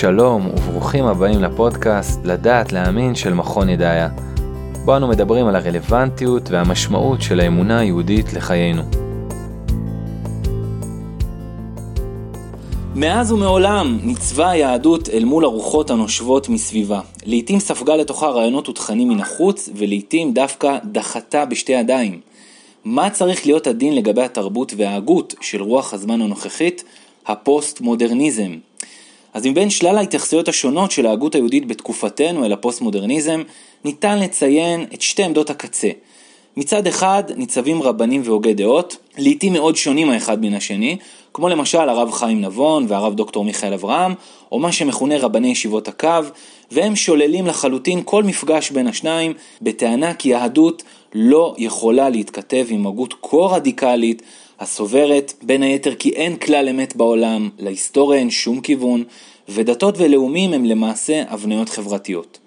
שלום וברוכים הבאים לפודקאסט לדעת להאמין של מכון ידעיה. בו אנו מדברים על הרלוונטיות והמשמעות של האמונה היהודית לחיינו. מאז ומעולם ניצבה היהדות אל מול הרוחות הנושבות מסביבה. לעתים ספגה לתוכה רעיונות ותכנים מן החוץ, ולעתים דווקא דחתה בשתי ידיים. מה צריך להיות הדין לגבי התרבות וההגות של רוח הזמן הנוכחית? הפוסט-מודרניזם. אז מבין שלל ההתייחסויות השונות של ההגות היהודית בתקופתנו אל הפוסט-מודרניזם, ניתן לציין את שתי עמדות הקצה. מצד אחד ניצבים רבנים והוגי דעות, לעיתים מאוד שונים האחד מן השני, כמו למשל הרב חיים נבון והרב דוקטור מיכאל אברהם, או מה שמכונה רבני ישיבות הקו, והם שוללים לחלוטין כל מפגש בין השניים, בטענה כי יהדות לא יכולה להתכתב עם הגות כה רדיקלית, הסוברת בין היתר כי אין כלל אמת בעולם, להיסטוריה אין שום כיוון, ודתות ולאומים הם למעשה הבניות חברתיות.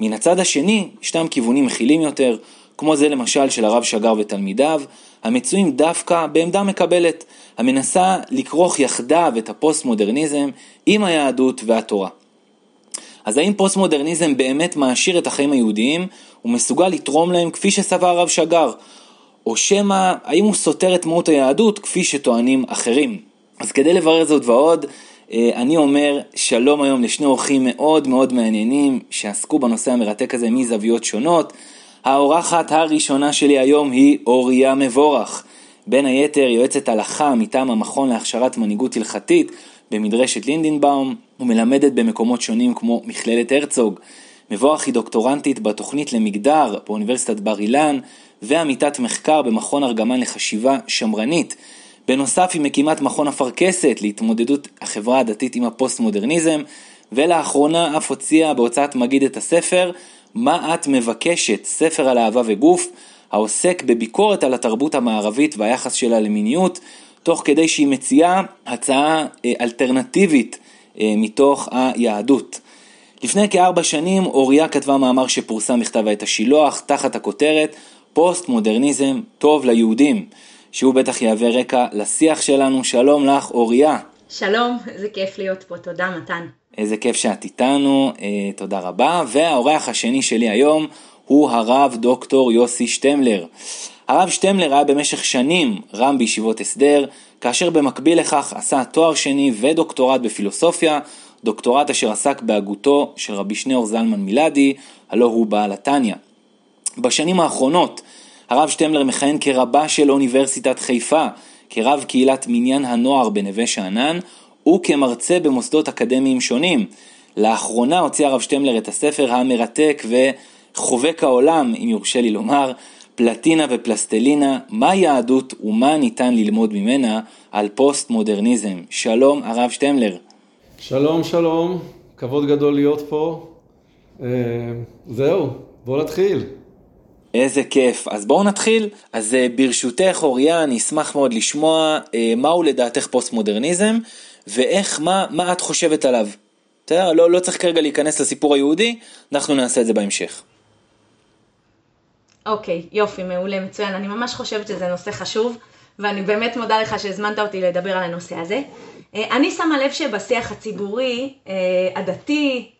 מן הצד השני, ישנם כיוונים מכילים יותר, כמו זה למשל של הרב שגר ותלמידיו, המצויים דווקא בעמדה מקבלת, המנסה לכרוך יחדיו את הפוסט-מודרניזם עם היהדות והתורה. אז האם פוסט-מודרניזם באמת מעשיר את החיים היהודיים ומסוגל לתרום להם כפי שסבר הרב שגר, או שמא האם הוא סותר את מהות היהדות כפי שטוענים אחרים? אז כדי לברר זאת ועוד, אה, אני אומר שלום היום לשני אורחים מאוד מאוד מעניינים שעסקו בנושא המרתק הזה מזוויות שונות. האורחת הראשונה שלי היום היא אוריה מבורך. בין היתר יועצת הלכה מטעם המכון להכשרת מנהיגות הלכתית במדרשת לינדנבאום ומלמדת במקומות שונים כמו מכללת הרצוג. מבורך היא דוקטורנטית בתוכנית למגדר באוניברסיטת בר אילן ועמיתת מחקר במכון ארגמן לחשיבה שמרנית. בנוסף היא מקימת מכון אפרכסת להתמודדות החברה הדתית עם הפוסט-מודרניזם, ולאחרונה אף הוציאה בהוצאת מגיד את הספר "מה את מבקשת?" ספר על אהבה וגוף, העוסק בביקורת על התרבות המערבית והיחס שלה למיניות, תוך כדי שהיא מציעה הצעה אה, אלטרנטיבית אה, מתוך היהדות. לפני כארבע שנים אוריה כתבה מאמר שפורסם בכתב עת השילוח תחת הכותרת פוסט מודרניזם טוב ליהודים. שהוא בטח יהווה רקע לשיח שלנו. שלום לך, אוריה. שלום, איזה כיף להיות פה, תודה מתן. איזה כיף שאת איתנו, אה, תודה רבה. והאורח השני שלי היום הוא הרב דוקטור יוסי שטמלר. הרב שטמלר היה במשך שנים רם בישיבות הסדר, כאשר במקביל לכך עשה תואר שני ודוקטורט בפילוסופיה, דוקטורט אשר עסק בהגותו של רבי שניאור זלמן מילדי, הלא הוא בעל התניא. בשנים האחרונות הרב שטמלר מכהן כרבה של אוניברסיטת חיפה, כרב קהילת מניין הנוער בנווה שאנן, וכמרצה במוסדות אקדמיים שונים. לאחרונה הוציא הרב שטמלר את הספר המרתק וחובק העולם, אם יורשה לי לומר, פלטינה ופלסטלינה, מה יהדות ומה ניתן ללמוד ממנה על פוסט מודרניזם. שלום הרב שטמלר. שלום שלום, כבוד גדול להיות פה. אה, זהו, בואו נתחיל. איזה כיף. אז בואו נתחיל. אז אה, ברשותך אוריה, אני אשמח מאוד לשמוע אה, מהו לדעתך פוסט מודרניזם, ואיך, מה, מה את חושבת עליו. בסדר? לא, לא צריך כרגע להיכנס לסיפור היהודי, אנחנו נעשה את זה בהמשך. אוקיי, אוקיי, יופי, מעולה, מצוין. אני ממש חושבת שזה נושא חשוב, ואני באמת מודה לך שהזמנת אותי לדבר על הנושא הזה. אה, אני שמה לב שבשיח הציבורי, הדתי,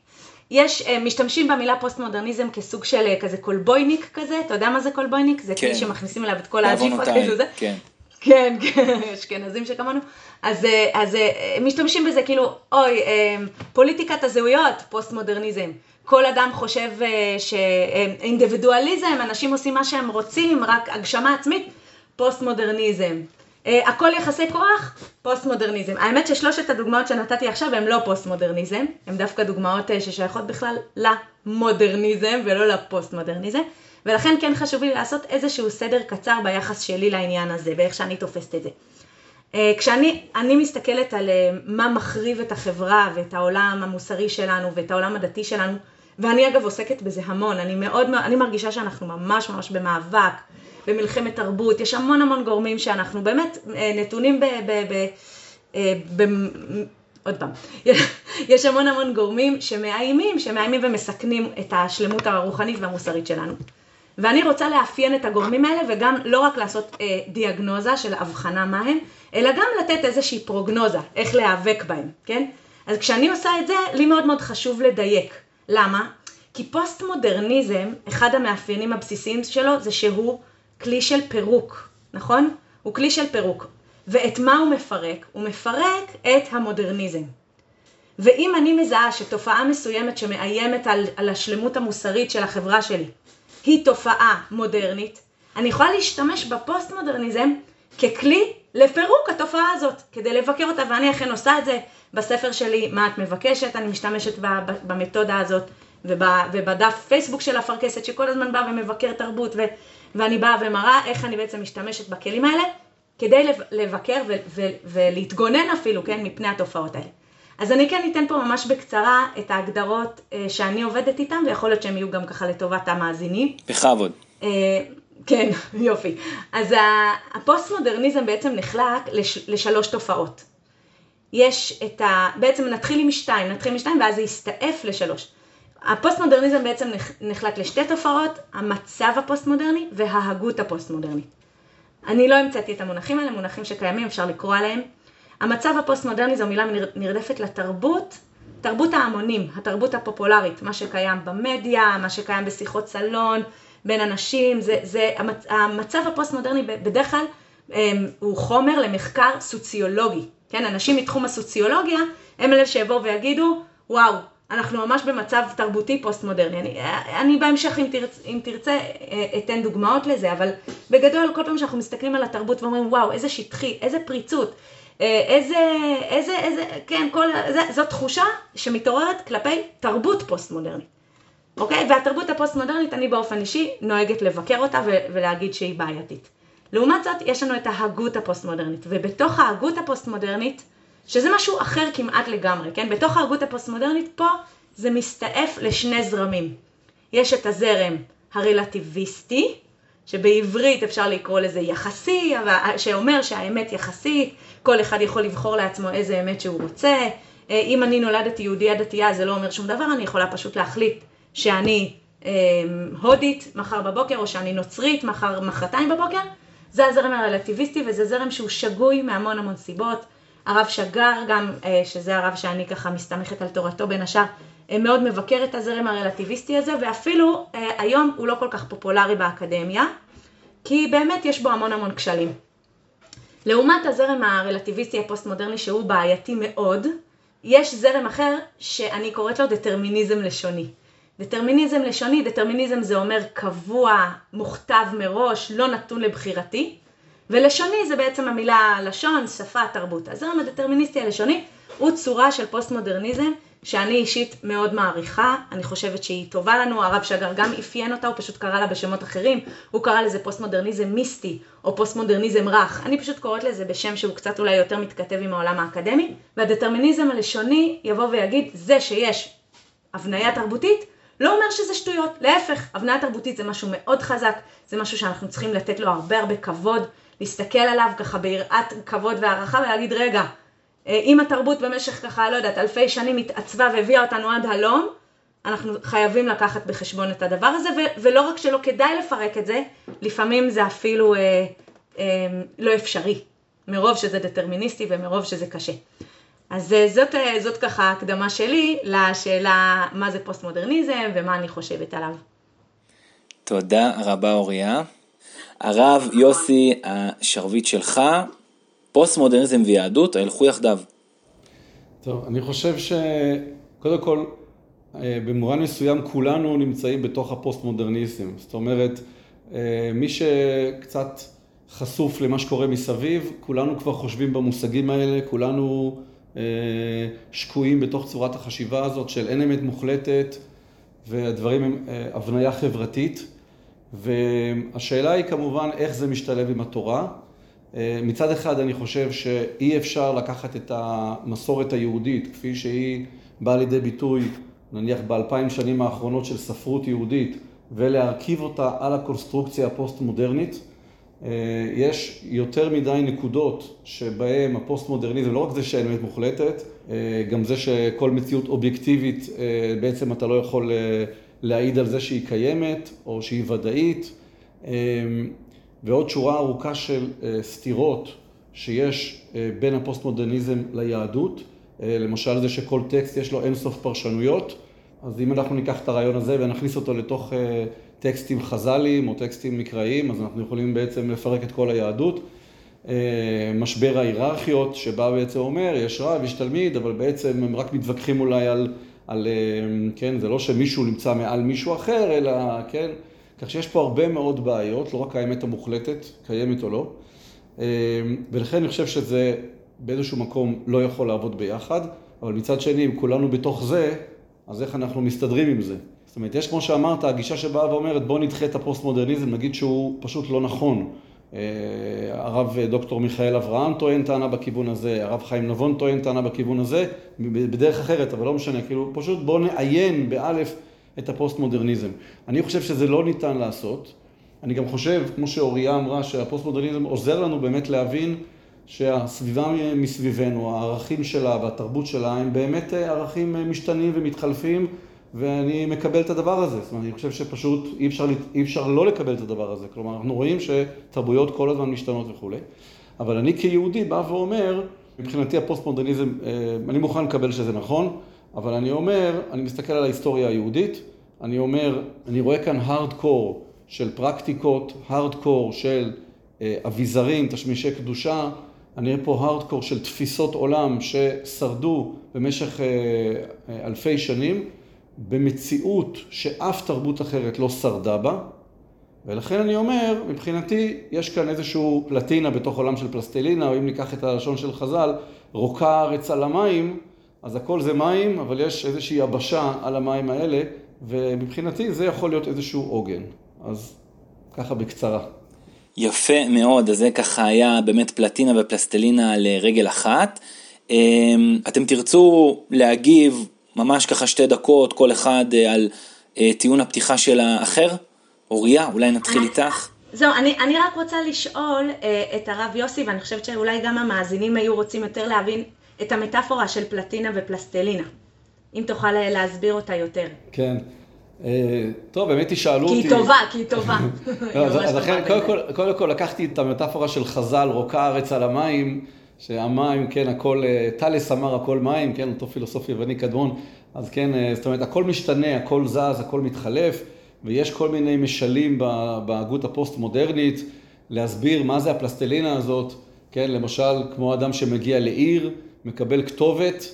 יש, אה, משתמשים במילה פוסט-מודרניזם כסוג של אה, כזה קולבויניק כזה, אתה יודע מה זה קולבויניק? זה כן. כלי שמכניסים אליו את כל הג'יפות הזה. כן. כן, כן, אשכנזים שכמונו. אז, אה, אז משתמשים בזה כאילו, אוי, פוליטיקת הזהויות, פוסט-מודרניזם. כל אדם חושב שאינדיבידואליזם, אנשים עושים מה שהם רוצים, רק הגשמה עצמית, פוסט-מודרניזם. אה, הכל יחסי כוח, פוסט מודרניזם. האמת ששלושת הדוגמאות שנתתי עכשיו הן לא פוסט מודרניזם, הן דווקא דוגמאות אה, ששייכות בכלל למודרניזם ולא לפוסט מודרניזם, ולכן כן חשוב לי לעשות איזשהו סדר קצר ביחס שלי לעניין הזה, ואיך שאני תופסת את זה. Uh, כשאני מסתכלת על מה מחריב את החברה ואת העולם המוסרי שלנו ואת העולם הדתי שלנו, ואני אגב עוסקת בזה המון, אני מאוד, אני מרגישה שאנחנו ממש ממש במאבק במלחמת תרבות, יש המון המון גורמים שאנחנו באמת אה, נתונים ב... ב, ב, אה, ב עוד פעם, יש המון המון גורמים שמאיימים, שמאיימים ומסכנים את השלמות הרוחנית והמוסרית שלנו. ואני רוצה לאפיין את הגורמים האלה וגם לא רק לעשות אה, דיאגנוזה של הבחנה מה הם, אלא גם לתת איזושהי פרוגנוזה, איך להיאבק בהם, כן? אז כשאני עושה את זה, לי מאוד מאוד חשוב לדייק. למה? כי פוסט מודרניזם, אחד המאפיינים הבסיסיים שלו זה שהוא כלי של פירוק, נכון? הוא כלי של פירוק. ואת מה הוא מפרק? הוא מפרק את המודרניזם. ואם אני מזהה שתופעה מסוימת שמאיימת על, על השלמות המוסרית של החברה שלי היא תופעה מודרנית, אני יכולה להשתמש בפוסט מודרניזם ככלי לפירוק התופעה הזאת, כדי לבקר אותה, ואני אכן עושה את זה בספר שלי, מה את מבקשת, אני משתמשת במתודה הזאת, ובדף פייסבוק של אפרכסת, שכל הזמן בא ומבקר תרבות, ואני באה ומראה איך אני בעצם משתמשת בכלים האלה, כדי לבקר ו, ו, ולהתגונן אפילו, כן, מפני התופעות האלה. אז אני כן אתן פה ממש בקצרה את ההגדרות אה, שאני עובדת איתן, ויכול להיות שהן יהיו גם ככה לטובת המאזינים. בכבוד. אה, כן, יופי. אז הפוסט-מודרניזם בעצם נחלק לש, לשלוש תופעות. יש את ה... בעצם נתחיל עם שתיים, נתחיל עם שתיים ואז זה יסתעף לשלוש. הפוסט-מודרניזם בעצם נחלק לשתי תופעות, המצב הפוסט-מודרני וההגות הפוסט-מודרנית. אני לא המצאתי את המונחים האלה, מונחים שקיימים, אפשר לקרוא עליהם. המצב הפוסט-מודרני זו מילה נרדפת לתרבות, תרבות ההמונים, התרבות הפופולרית, מה שקיים במדיה, מה שקיים בשיחות סלון, בין אנשים, זה, זה המצ, המצב הפוסט-מודרני בדרך כלל אמ, הוא חומר למחקר סוציולוגי, כן, אנשים מתחום הסוציולוגיה הם אלה שיבואו ויגידו, וואו, אנחנו ממש במצב תרבותי פוסט-מודרני. אני, אני בהמשך, אם תרצה, אם תרצה, אתן דוגמאות לזה, אבל בגדול, כל פעם שאנחנו מסתכלים על התרבות ואומרים, וואו, איזה שטחי, איזה פריצות, אה, איזה, איזה, איזה, כן, כל, זה, זו תחושה שמתעוררת כלפי תרבות פוסט-מודרנית. אוקיי? והתרבות הפוסט-מודרנית, אני באופן אישי נוהגת לבקר אותה ולהגיד שהיא בעייתית. לעומת זאת, יש לנו את ההגות הפוסט-מודרנית, ובתוך ההגות הפוסט-מודרנית, שזה משהו אחר כמעט לגמרי, כן? בתוך ההגות הפוסט-מודרנית פה זה מסתעף לשני זרמים. יש את הזרם הרלטיביסטי, שבעברית אפשר לקרוא לזה יחסי, שאומר שהאמת יחסית, כל אחד יכול לבחור לעצמו איזה אמת שהוא רוצה. אה, אם אני נולדתי יהודייה דתייה זה לא אומר שום דבר, אני יכולה פשוט להחליט שאני אה, הודית מחר בבוקר, או שאני נוצרית מחר, מחרתיים בבוקר. זה הזרם הרלטיביסטי וזה זרם שהוא שגוי מהמון המון סיבות. הרב שגר גם, אה, שזה הרב שאני ככה מסתמכת על תורתו בין השאר, אה, מאוד מבקר את הזרם הרלטיביסטי הזה, ואפילו אה, היום הוא לא כל כך פופולרי באקדמיה, כי באמת יש בו המון המון כשלים. לעומת הזרם הרלטיביסטי הפוסט-מודרני שהוא בעייתי מאוד, יש זרם אחר שאני קוראת לו דטרמיניזם לשוני. דטרמיניזם לשוני, דטרמיניזם זה אומר קבוע, מוכתב מראש, לא נתון לבחירתי, ולשוני זה בעצם המילה לשון, שפה, תרבות. הזרם הדטרמיניסטי הלשוני הוא צורה של פוסט-מודרניזם שאני אישית מאוד מעריכה, אני חושבת שהיא טובה לנו, הרב שגר גם אפיין אותה, הוא פשוט קרא לה בשמות אחרים, הוא קרא לזה פוסט-מודרניזם מיסטי, או פוסט-מודרניזם רך, אני פשוט קוראת לזה בשם שהוא קצת אולי יותר מתכתב עם העולם האקדמי, והדטרמיניזם הלשוני יבוא ויגיד, זה שיש הבניה תרבותית, לא אומר שזה שטויות, להפך, הבניה תרבותית זה משהו מאוד חזק, זה משהו שאנחנו צריכים לתת לו הרבה הרבה כבוד, להסתכל עליו ככה ביראת כבוד והערכה ולהגיד, רגע, אה, אם התרבות במשך ככה, לא יודעת, אלפי שנים התעצבה והביאה אותנו עד הלום, אנחנו חייבים לקחת בחשבון את הדבר הזה, ולא רק שלא כדאי לפרק את זה, לפעמים זה אפילו אה, אה, לא אפשרי, מרוב שזה דטרמיניסטי ומרוב שזה קשה. אז אה, זאת, אה, זאת ככה הקדמה שלי לשאלה מה זה פוסט מודרניזם ומה אני חושבת עליו. תודה רבה אוריה. הרב יוסי, השרביט שלך, פוסט מודרניזם ויהדות הלכו יחדיו. טוב, אני חושב שקודם כל, אה, במובן מסוים כולנו נמצאים בתוך הפוסט מודרניזם. זאת אומרת, אה, מי שקצת חשוף למה שקורה מסביב, כולנו כבר חושבים במושגים האלה, כולנו אה, שקועים בתוך צורת החשיבה הזאת של אין אמת מוחלטת והדברים הם הבניה חברתית. והשאלה היא כמובן איך זה משתלב עם התורה. אה, מצד אחד אני חושב שאי אפשר לקחת את המסורת היהודית כפי שהיא באה לידי ביטוי נניח באלפיים שנים האחרונות של ספרות יהודית ולהרכיב אותה על הקונסטרוקציה הפוסט-מודרנית. אה, יש יותר מדי נקודות שבהן הפוסט-מודרניזם, לא רק זה שאין אמת מוחלטת, אה, גם זה שכל מציאות אובייקטיבית בעצם אתה לא יכול להעיד על זה שהיא קיימת או שהיא ודאית. ועוד שורה ארוכה של אה, סתירות שיש אה, בין הפוסט-מודרניזם ליהדות, למשל זה שכל טקסט יש לו אינסוף פרשנויות, אז אם אנחנו ניקח את הרעיון הזה ונכניס אותו לתוך טקסטים חז"ליים או טקסטים מקראיים, אז אנחנו יכולים בעצם לפרק את כל היהדות. משבר ההיררכיות, שבה בעצם אומר, יש רב, יש תלמיד, אבל בעצם הם רק מתווכחים אולי על, על, כן, זה לא שמישהו נמצא מעל מישהו אחר, אלא, כן, כך שיש פה הרבה מאוד בעיות, לא רק האמת המוחלטת, קיימת או לא, ולכן אני חושב שזה באיזשהו מקום לא יכול לעבוד ביחד, אבל מצד שני, אם כולנו בתוך זה, אז איך אנחנו מסתדרים עם זה? זאת אומרת, יש כמו שאמרת, הגישה שבאה ואומרת, בוא נדחה את הפוסט-מודרניזם, נגיד שהוא פשוט לא נכון. הרב דוקטור מיכאל אברהם טוען טענה בכיוון הזה, הרב חיים נבון טוען טענה בכיוון הזה, בדרך אחרת, אבל לא משנה, כאילו, פשוט בוא נעיין באלף את הפוסט-מודרניזם. אני חושב שזה לא ניתן לעשות. אני גם חושב, כמו שאוריה אמרה, שהפוסט-מודרניזם עוזר לנו באמת להבין שהסביבה מסביבנו, הערכים שלה והתרבות שלה, הם באמת ערכים משתנים ומתחלפים, ואני מקבל את הדבר הזה. זאת אומרת, אני חושב שפשוט אי אפשר, אי אפשר לא לקבל את הדבר הזה. כלומר, אנחנו רואים שתרבויות כל הזמן משתנות וכולי. אבל אני כיהודי בא ואומר, מבחינתי הפוסט-מודרניזם, אני מוכן לקבל שזה נכון, אבל אני אומר, אני מסתכל על ההיסטוריה היהודית, אני אומר, אני רואה כאן הארד-קור של פרקטיקות, הארד-קור של אביזרים, תשמישי קדושה, אני רואה פה הארד-קור של תפיסות עולם ששרדו במשך אלפי שנים, במציאות שאף תרבות אחרת לא שרדה בה, ולכן אני אומר, מבחינתי, יש כאן איזשהו פלטינה בתוך עולם של פלסטלינה, או אם ניקח את הלשון של חז"ל, רוקה הארץ על המים, אז הכל זה מים, אבל יש איזושהי יבשה על המים האלה, ומבחינתי זה יכול להיות איזשהו עוגן. אז ככה בקצרה. יפה מאוד, אז זה ככה היה באמת פלטינה ופלסטלינה על רגל אחת. אתם תרצו להגיב ממש ככה שתי דקות, כל אחד על טיעון הפתיחה של האחר? אוריה, אולי נתחיל איתך. זהו, אני, אני רק רוצה לשאול את הרב יוסי, ואני חושבת שאולי גם המאזינים היו רוצים יותר להבין את המטאפורה של פלטינה ופלסטלינה. אם תוכל להסביר אותה יותר. כן. טוב, באמת תשאלו אותי. כי היא טובה, כי היא טובה. אז לכן, קודם כל לקחתי את המטאפורה של חז"ל, רוקה הארץ על המים, שהמים, כן, הכל, טלס אמר הכל מים, כן, אותו פילוסוף יווני קדמון, אז כן, זאת אומרת, הכל משתנה, הכל זז, הכל מתחלף, ויש כל מיני משלים בהגות הפוסט-מודרנית, להסביר מה זה הפלסטלינה הזאת, כן, למשל, כמו אדם שמגיע לעיר, מקבל כתובת,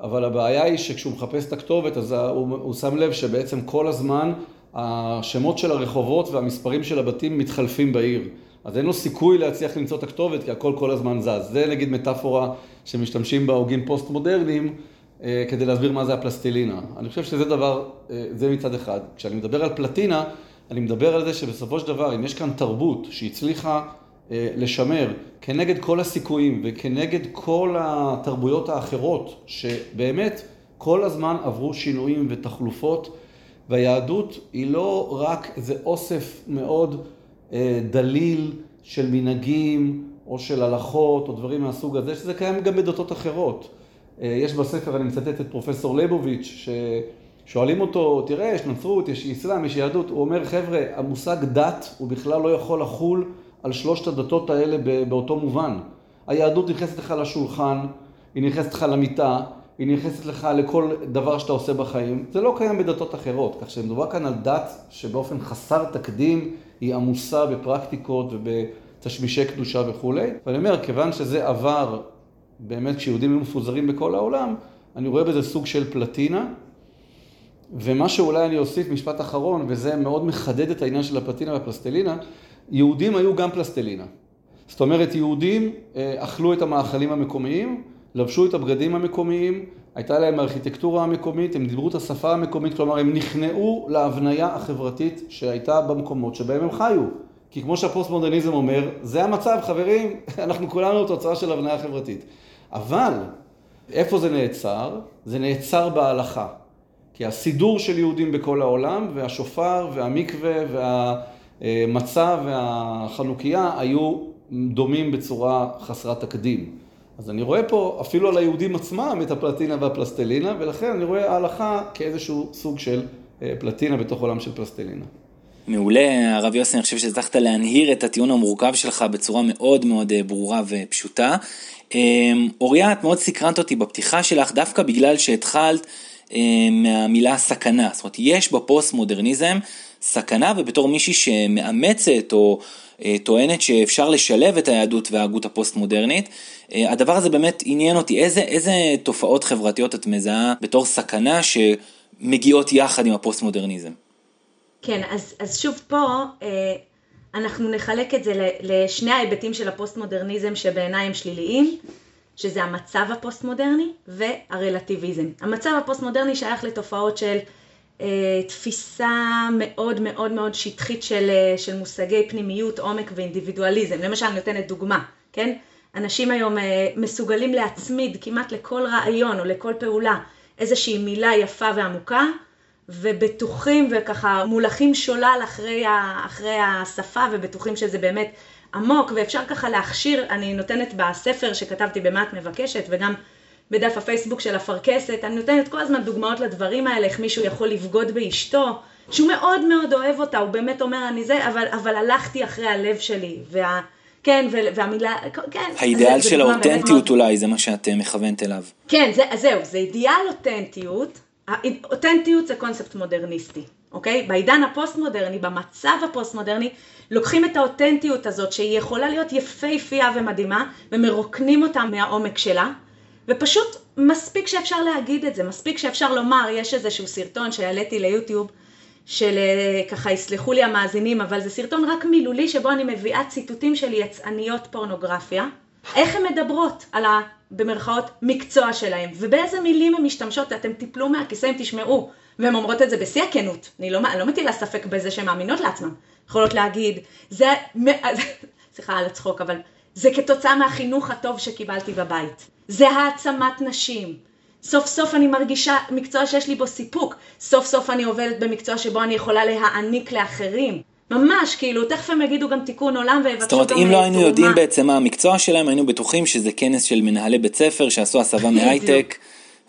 אבל הבעיה היא שכשהוא מחפש את הכתובת, אז הוא, הוא שם לב שבעצם כל הזמן השמות של הרחובות והמספרים של הבתים מתחלפים בעיר. אז אין לו סיכוי להצליח למצוא את הכתובת, כי הכל כל הזמן זז. זה נגיד מטאפורה שמשתמשים בהוגים פוסט-מודרניים כדי להסביר מה זה הפלסטלינה. אני חושב שזה דבר, זה מצד אחד. כשאני מדבר על פלטינה, אני מדבר על זה שבסופו של דבר, אם יש כאן תרבות שהצליחה לשמר כנגד כל הסיכויים וכנגד כל התרבויות האחרות, שבאמת כל הזמן עברו שינויים ותחלופות, והיהדות היא לא רק איזה אוסף מאוד דליל של מנהגים או של הלכות או דברים מהסוג הזה, שזה קיים גם בדתות אחרות. יש בספר, אני מצטט את פרופסור ליבוביץ', ששואלים אותו, תראה, יש נצרות, יש אסלאם, יש יהדות, הוא אומר, חבר'ה, המושג דת הוא בכלל לא יכול לחול על שלושת הדתות האלה באותו מובן. היהדות נכנסת לך לשולחן, היא נכנסת לך למיטה, היא נכנסת לך לכל דבר שאתה עושה בחיים. זה לא קיים בדתות אחרות, כך שמדובר כאן על דת שבאופן חסר תקדים היא עמוסה בפרקטיקות ובתשמישי קדושה וכולי. ואני אומר, כיוון שזה עבר, באמת כשיהודים היו מפוזרים בכל העולם, אני רואה בזה סוג של פלטינה. ומה שאולי אני אוסיף, משפט אחרון, וזה מאוד מחדד את העניין של הפלטינה והפלסטלינה, יהודים היו גם פלסטלינה. זאת אומרת, יהודים אכלו את המאכלים המקומיים, לבשו את הבגדים המקומיים, הייתה להם ארכיטקטורה המקומית, הם דיברו את השפה המקומית, כלומר הם נכנעו להבניה החברתית שהייתה במקומות שבהם הם חיו. כי כמו שהפוסט-מודרניזם אומר, זה המצב חברים, אנחנו כולנו תוצאה של הבניה חברתית. אבל איפה זה נעצר? זה נעצר בהלכה. כי הסידור של יהודים בכל העולם, והשופר והמקווה והמצה והחנוכיה היו דומים בצורה חסרת תקדים. אז אני רואה פה אפילו על היהודים עצמם את הפלטינה והפלסטלינה, ולכן אני רואה ההלכה כאיזשהו סוג של פלטינה בתוך עולם של פלסטלינה. מעולה, הרב יוסי, אני חושב שהצלחת להנהיר את הטיעון המורכב שלך בצורה מאוד מאוד אה, ברורה ופשוטה. אמ, אוריה, את מאוד סקרנת אותי בפתיחה שלך, דווקא בגלל שהתחלת אמ, מהמילה סכנה. זאת אומרת, יש בפוסט מודרניזם סכנה, ובתור מישהי שמאמצת או אה, טוענת שאפשר לשלב את היהדות וההגות הפוסט מודרנית, אה, הדבר הזה באמת עניין אותי. איזה, איזה תופעות חברתיות את מזהה בתור סכנה שמגיעות יחד עם הפוסט מודרניזם? כן, אז, אז שוב פה אה, אנחנו נחלק את זה לשני ההיבטים של הפוסט-מודרניזם שבעיניי הם שליליים, שזה המצב הפוסט-מודרני והרלטיביזם. המצב הפוסט-מודרני שייך לתופעות של אה, תפיסה מאוד מאוד מאוד שטחית של, אה, של מושגי פנימיות, עומק ואינדיבידואליזם. למשל, אני נותנת דוגמה, כן? אנשים היום אה, מסוגלים להצמיד כמעט לכל רעיון או לכל פעולה איזושהי מילה יפה ועמוקה, ובטוחים וככה מולכים שולל אחרי, ה, אחרי השפה ובטוחים שזה באמת עמוק ואפשר ככה להכשיר, אני נותנת בספר שכתבתי במה את מבקשת וגם בדף הפייסבוק של אפרכסת, אני נותנת כל הזמן דוגמאות לדברים האלה, איך מישהו יכול לבגוד באשתו, שהוא מאוד מאוד אוהב אותה, הוא באמת אומר אני זה, אבל, אבל הלכתי אחרי הלב שלי, וה... כן, והמילה, כן. האידיאל זה, של האותנטיות מאוד... אולי, זה מה שאת אה, מכוונת אליו. כן, זה, זהו, זה אידיאל אותנטיות, אותנטיות זה קונספט מודרניסטי, אוקיי? בעידן הפוסט-מודרני, במצב הפוסט-מודרני, לוקחים את האותנטיות הזאת שהיא יכולה להיות יפהפייה ומדהימה ומרוקנים אותה מהעומק שלה ופשוט מספיק שאפשר להגיד את זה, מספיק שאפשר לומר, יש איזשהו סרטון שהעליתי ליוטיוב של אה, ככה יסלחו לי המאזינים, אבל זה סרטון רק מילולי שבו אני מביאה ציטוטים של יצרניות פורנוגרפיה, איך הן מדברות על ה... במרכאות מקצוע שלהם, ובאיזה מילים הן משתמשות, אתם תיפלו מהכיסא אם תשמעו, והן אומרות את זה בשיא הכנות, אני לא, לא מטילה ספק בזה שהן מאמינות לעצמן, יכולות להגיד, זה, סליחה על הצחוק, אבל זה כתוצאה מהחינוך הטוב שקיבלתי בבית, זה העצמת נשים, סוף סוף אני מרגישה מקצוע שיש לי בו סיפוק, סוף סוף אני עובדת במקצוע שבו אני יכולה להעניק לאחרים, ממש, כאילו, תכף הם יגידו גם תיקון עולם ויבקשו גם זאת אומרת, אם לא היינו יודעים בעצם מה המקצוע שלהם, היינו בטוחים שזה כנס של מנהלי בית ספר שעשו הסבה מהייטק.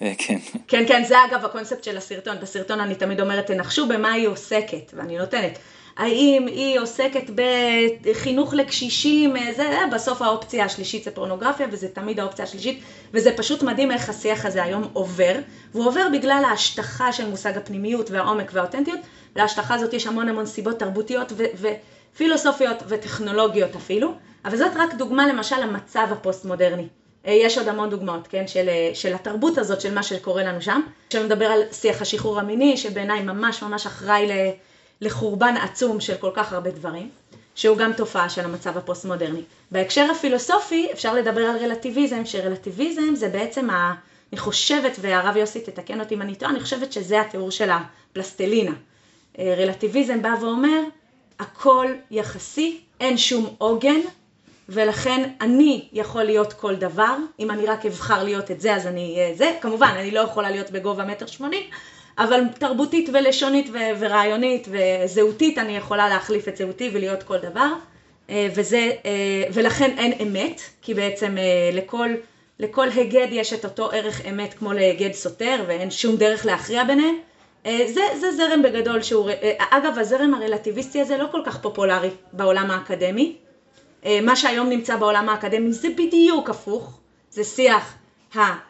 אה, כן. כן, כן, זה אגב הקונספט של הסרטון. בסרטון אני תמיד אומרת, תנחשו במה היא עוסקת, ואני נותנת. האם היא עוסקת בחינוך לקשישים, אה, זה בסוף האופציה השלישית זה פורנוגרפיה, וזה תמיד האופציה השלישית, וזה פשוט מדהים איך השיח הזה היום עובר, והוא עובר בגלל ההשטחה של מושג הפנימיות והעומק והאותנטיות, להשטחה הזאת יש המון המון סיבות תרבותיות ופילוסופיות וטכנולוגיות אפילו, אבל זאת רק דוגמה למשל למצב הפוסט-מודרני. אה, יש עוד המון דוגמאות, כן, של, אה, של התרבות הזאת, של מה שקורה לנו שם. עכשיו נדבר על שיח השחרור המיני, שבעיניי ממש ממש אחראי לחורבן עצום של כל כך הרבה דברים, שהוא גם תופעה של המצב הפוסט-מודרני. בהקשר הפילוסופי אפשר לדבר על רלטיביזם, שרלטיביזם זה בעצם, ה, אני חושבת, והרב יוסי תתקן אותי אם אני טועה, אני חושבת שזה התיאור של הפלסטלינה. אה, רלטיביזם בא ואומר, הכל יחסי, אין שום עוגן, ולכן אני יכול להיות כל דבר, אם אני רק אבחר להיות את זה אז אני אהיה זה, כמובן אני לא יכולה להיות בגובה מטר שמונים, אבל תרבותית ולשונית ו- ורעיונית וזהותית אני יכולה להחליף את זהותי ולהיות כל דבר, אה, וזה, אה, ולכן אין אמת, כי בעצם לכל, לכל הגד יש את אותו ערך אמת כמו להגד סותר ואין שום דרך להכריע ביניהם. אה, זה, זה זרם בגדול שהוא, אה, אגב הזרם הרלטיביסטי הזה לא כל כך פופולרי בעולם האקדמי. אה, מה שהיום נמצא בעולם האקדמי זה בדיוק הפוך, זה שיח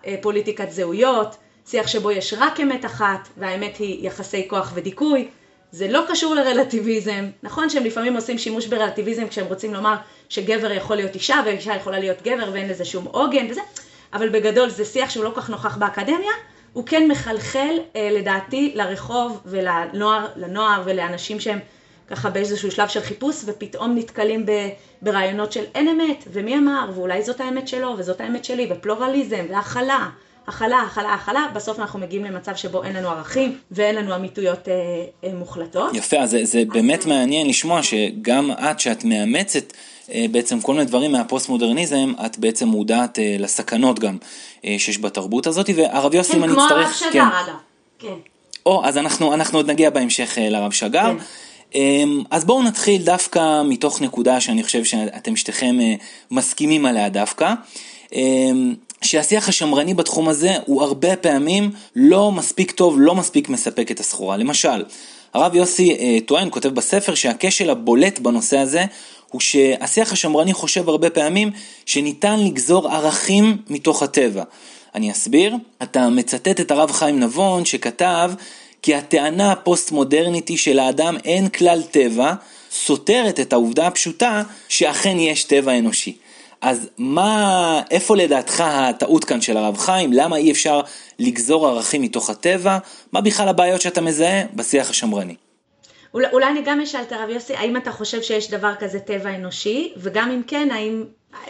הפוליטיקת זהויות, שיח שבו יש רק אמת אחת והאמת היא יחסי כוח ודיכוי, זה לא קשור לרלטיביזם, נכון שהם לפעמים עושים שימוש ברלטיביזם כשהם רוצים לומר שגבר יכול להיות אישה ואישה יכולה להיות גבר ואין לזה שום עוגן וזה, אבל בגדול זה שיח שהוא לא כך נוכח באקדמיה, הוא כן מחלחל אה, לדעתי לרחוב ולנוער לנוער ולאנשים שהם ככה באיזשהו שלב של חיפוש ופתאום נתקלים ב, ברעיונות של אין אמת ומי אמר ואולי זאת האמת שלו וזאת האמת שלי ופלורליזם והכלה, הכלה, הכלה, הכלה, בסוף אנחנו מגיעים למצב שבו אין לנו ערכים ואין לנו אמיתויות אה, אה, מוחלטות. יפה, אז זה, זה באמת מעניין לשמוע שגם את שאת מאמצת אה, בעצם כל מיני דברים מהפוסט מודרניזם, את בעצם מודעת אה, לסכנות גם אה, שיש בתרבות הזאת, והרב יוסי, אם אני אצטרך... כן, כמו הרב שגר אגב, כן. או, אז אנחנו, אנחנו עוד נגיע בהמשך לרב שגר. כן. אמ, אז בואו נתחיל דווקא מתוך נקודה שאני חושב שאתם שתיכם מסכימים עליה דווקא. שהשיח השמרני בתחום הזה הוא הרבה פעמים לא מספיק טוב, לא מספיק מספק את הסחורה. למשל, הרב יוסי אה, טוען, כותב בספר, שהכשל הבולט בנושא הזה הוא שהשיח השמרני חושב הרבה פעמים שניתן לגזור ערכים מתוך הטבע. אני אסביר, אתה מצטט את הרב חיים נבון שכתב כי הטענה הפוסט-מודרנית היא שלאדם אין כלל טבע, סותרת את העובדה הפשוטה שאכן יש טבע אנושי. אז מה, איפה לדעתך הטעות כאן של הרב חיים? למה אי אפשר לגזור ערכים מתוך הטבע? מה בכלל הבעיות שאתה מזהה בשיח השמרני? אולי, אולי אני גם אשאל את הרב יוסי, האם אתה חושב שיש דבר כזה טבע אנושי, וגם אם כן, האם,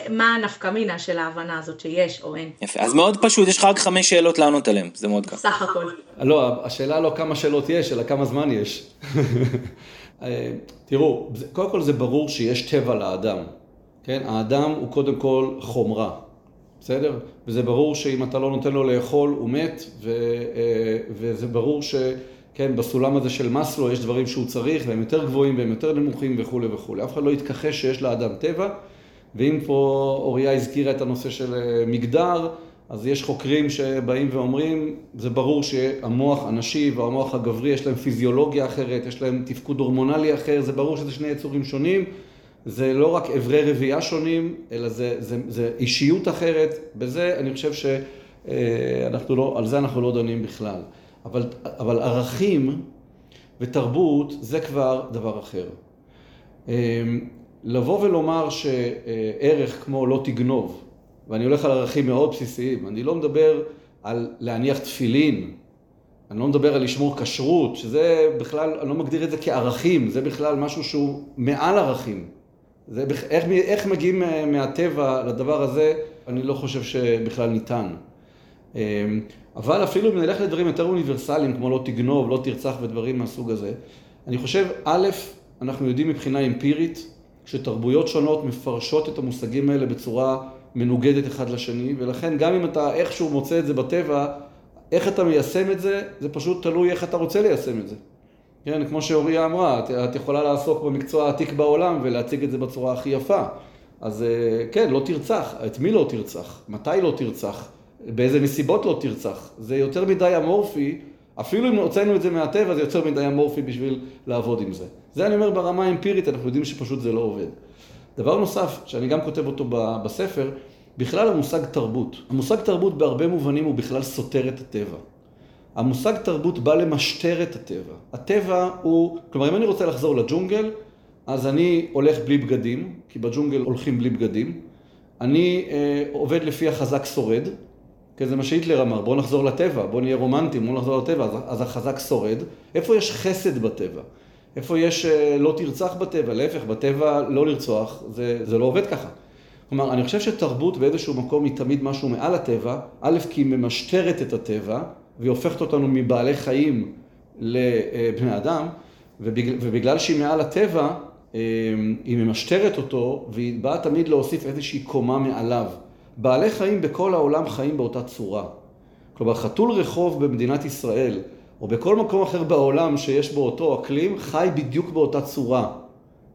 מה הנפקא מינה של ההבנה הזאת שיש או אין? יפה, אז מאוד פשוט, יש לך רק חמש שאלות לענות עליהן, זה מאוד קל. סך הכל. לא, השאלה לא כמה שאלות יש, אלא כמה זמן יש. אה, תראו, קודם כל זה ברור שיש טבע לאדם. כן? האדם הוא קודם כל חומרה, בסדר? וזה ברור שאם אתה לא נותן לו לאכול, הוא מת, ו, אה, וזה ברור שכן, בסולם הזה של מאסלו יש דברים שהוא צריך, והם יותר גבוהים והם יותר נמוכים וכולי וכולי. אף אחד לא יתכחש שיש לאדם טבע, ואם פה אוריה הזכירה את הנושא של אה, מגדר, אז יש חוקרים שבאים ואומרים, זה ברור שהמוח הנשי והמוח הגברי יש להם פיזיולוגיה אחרת, יש להם תפקוד הורמונלי אחר, זה ברור שזה שני יצורים שונים. זה לא רק אברי רבייה שונים, אלא זה, זה, זה אישיות אחרת. בזה אני חושב שאנחנו לא, על זה אנחנו לא דנים בכלל. אבל, אבל ערכים ותרבות זה כבר דבר אחר. לבוא ולומר שערך כמו לא תגנוב, ואני הולך על ערכים מאוד בסיסיים, אני לא מדבר על להניח תפילין, אני לא מדבר על לשמור כשרות, שזה בכלל, אני לא מגדיר את זה כערכים, זה בכלל משהו שהוא מעל ערכים. זה, איך, איך מגיעים מהטבע לדבר הזה, אני לא חושב שבכלל ניתן. אמ, אבל אפילו אם נלך לדברים יותר אוניברסליים, כמו לא תגנוב, לא תרצח ודברים מהסוג הזה, אני חושב, א', אנחנו יודעים מבחינה אמפירית שתרבויות שונות מפרשות את המושגים האלה בצורה מנוגדת אחד לשני, ולכן גם אם אתה איכשהו מוצא את זה בטבע, איך אתה מיישם את זה, זה פשוט תלוי איך אתה רוצה ליישם את זה. כן, כמו שאוריה אמרה, את, את יכולה לעסוק במקצוע העתיק בעולם ולהציג את זה בצורה הכי יפה. אז אה, כן, לא תרצח. את מי לא תרצח? מתי לא תרצח? באיזה נסיבות לא תרצח? זה יותר מדי אמורפי, אפילו אם הוצאנו את זה מהטבע, זה יותר מדי אמורפי בשביל לעבוד עם זה. זה אני אומר ברמה האמפירית, אנחנו יודעים שפשוט זה לא עובד. דבר נוסף, שאני גם כותב אותו בספר, בכלל המושג תרבות. המושג תרבות בהרבה מובנים הוא בכלל סותר את הטבע. המושג תרבות בא למשטר את הטבע. הטבע הוא, כלומר אם אני רוצה לחזור לג'ונגל, אז אני הולך בלי בגדים, כי בג'ונגל הולכים בלי בגדים. אני אה, עובד לפי החזק שורד, כי זה מה שהיטלר אמר, בואו נחזור לטבע, בואו נהיה רומנטיים, בואו נחזור לטבע, אז, אז החזק שורד. איפה יש חסד בטבע? איפה יש אה, לא תרצח בטבע? להפך, בטבע לא לרצוח, זה, זה לא עובד ככה. כלומר, אני חושב שתרבות באיזשהו מקום היא תמיד משהו מעל הטבע, א', כי היא ממשטרת את הטבע, והיא הופכת אותנו מבעלי חיים לבני אדם, ובגלל, ובגלל שהיא מעל הטבע, אה, היא ממשטרת אותו, והיא באה תמיד להוסיף איזושהי קומה מעליו. בעלי חיים בכל העולם חיים באותה צורה. כלומר, חתול רחוב במדינת ישראל, או בכל מקום אחר בעולם שיש בו אותו אקלים, חי בדיוק באותה צורה.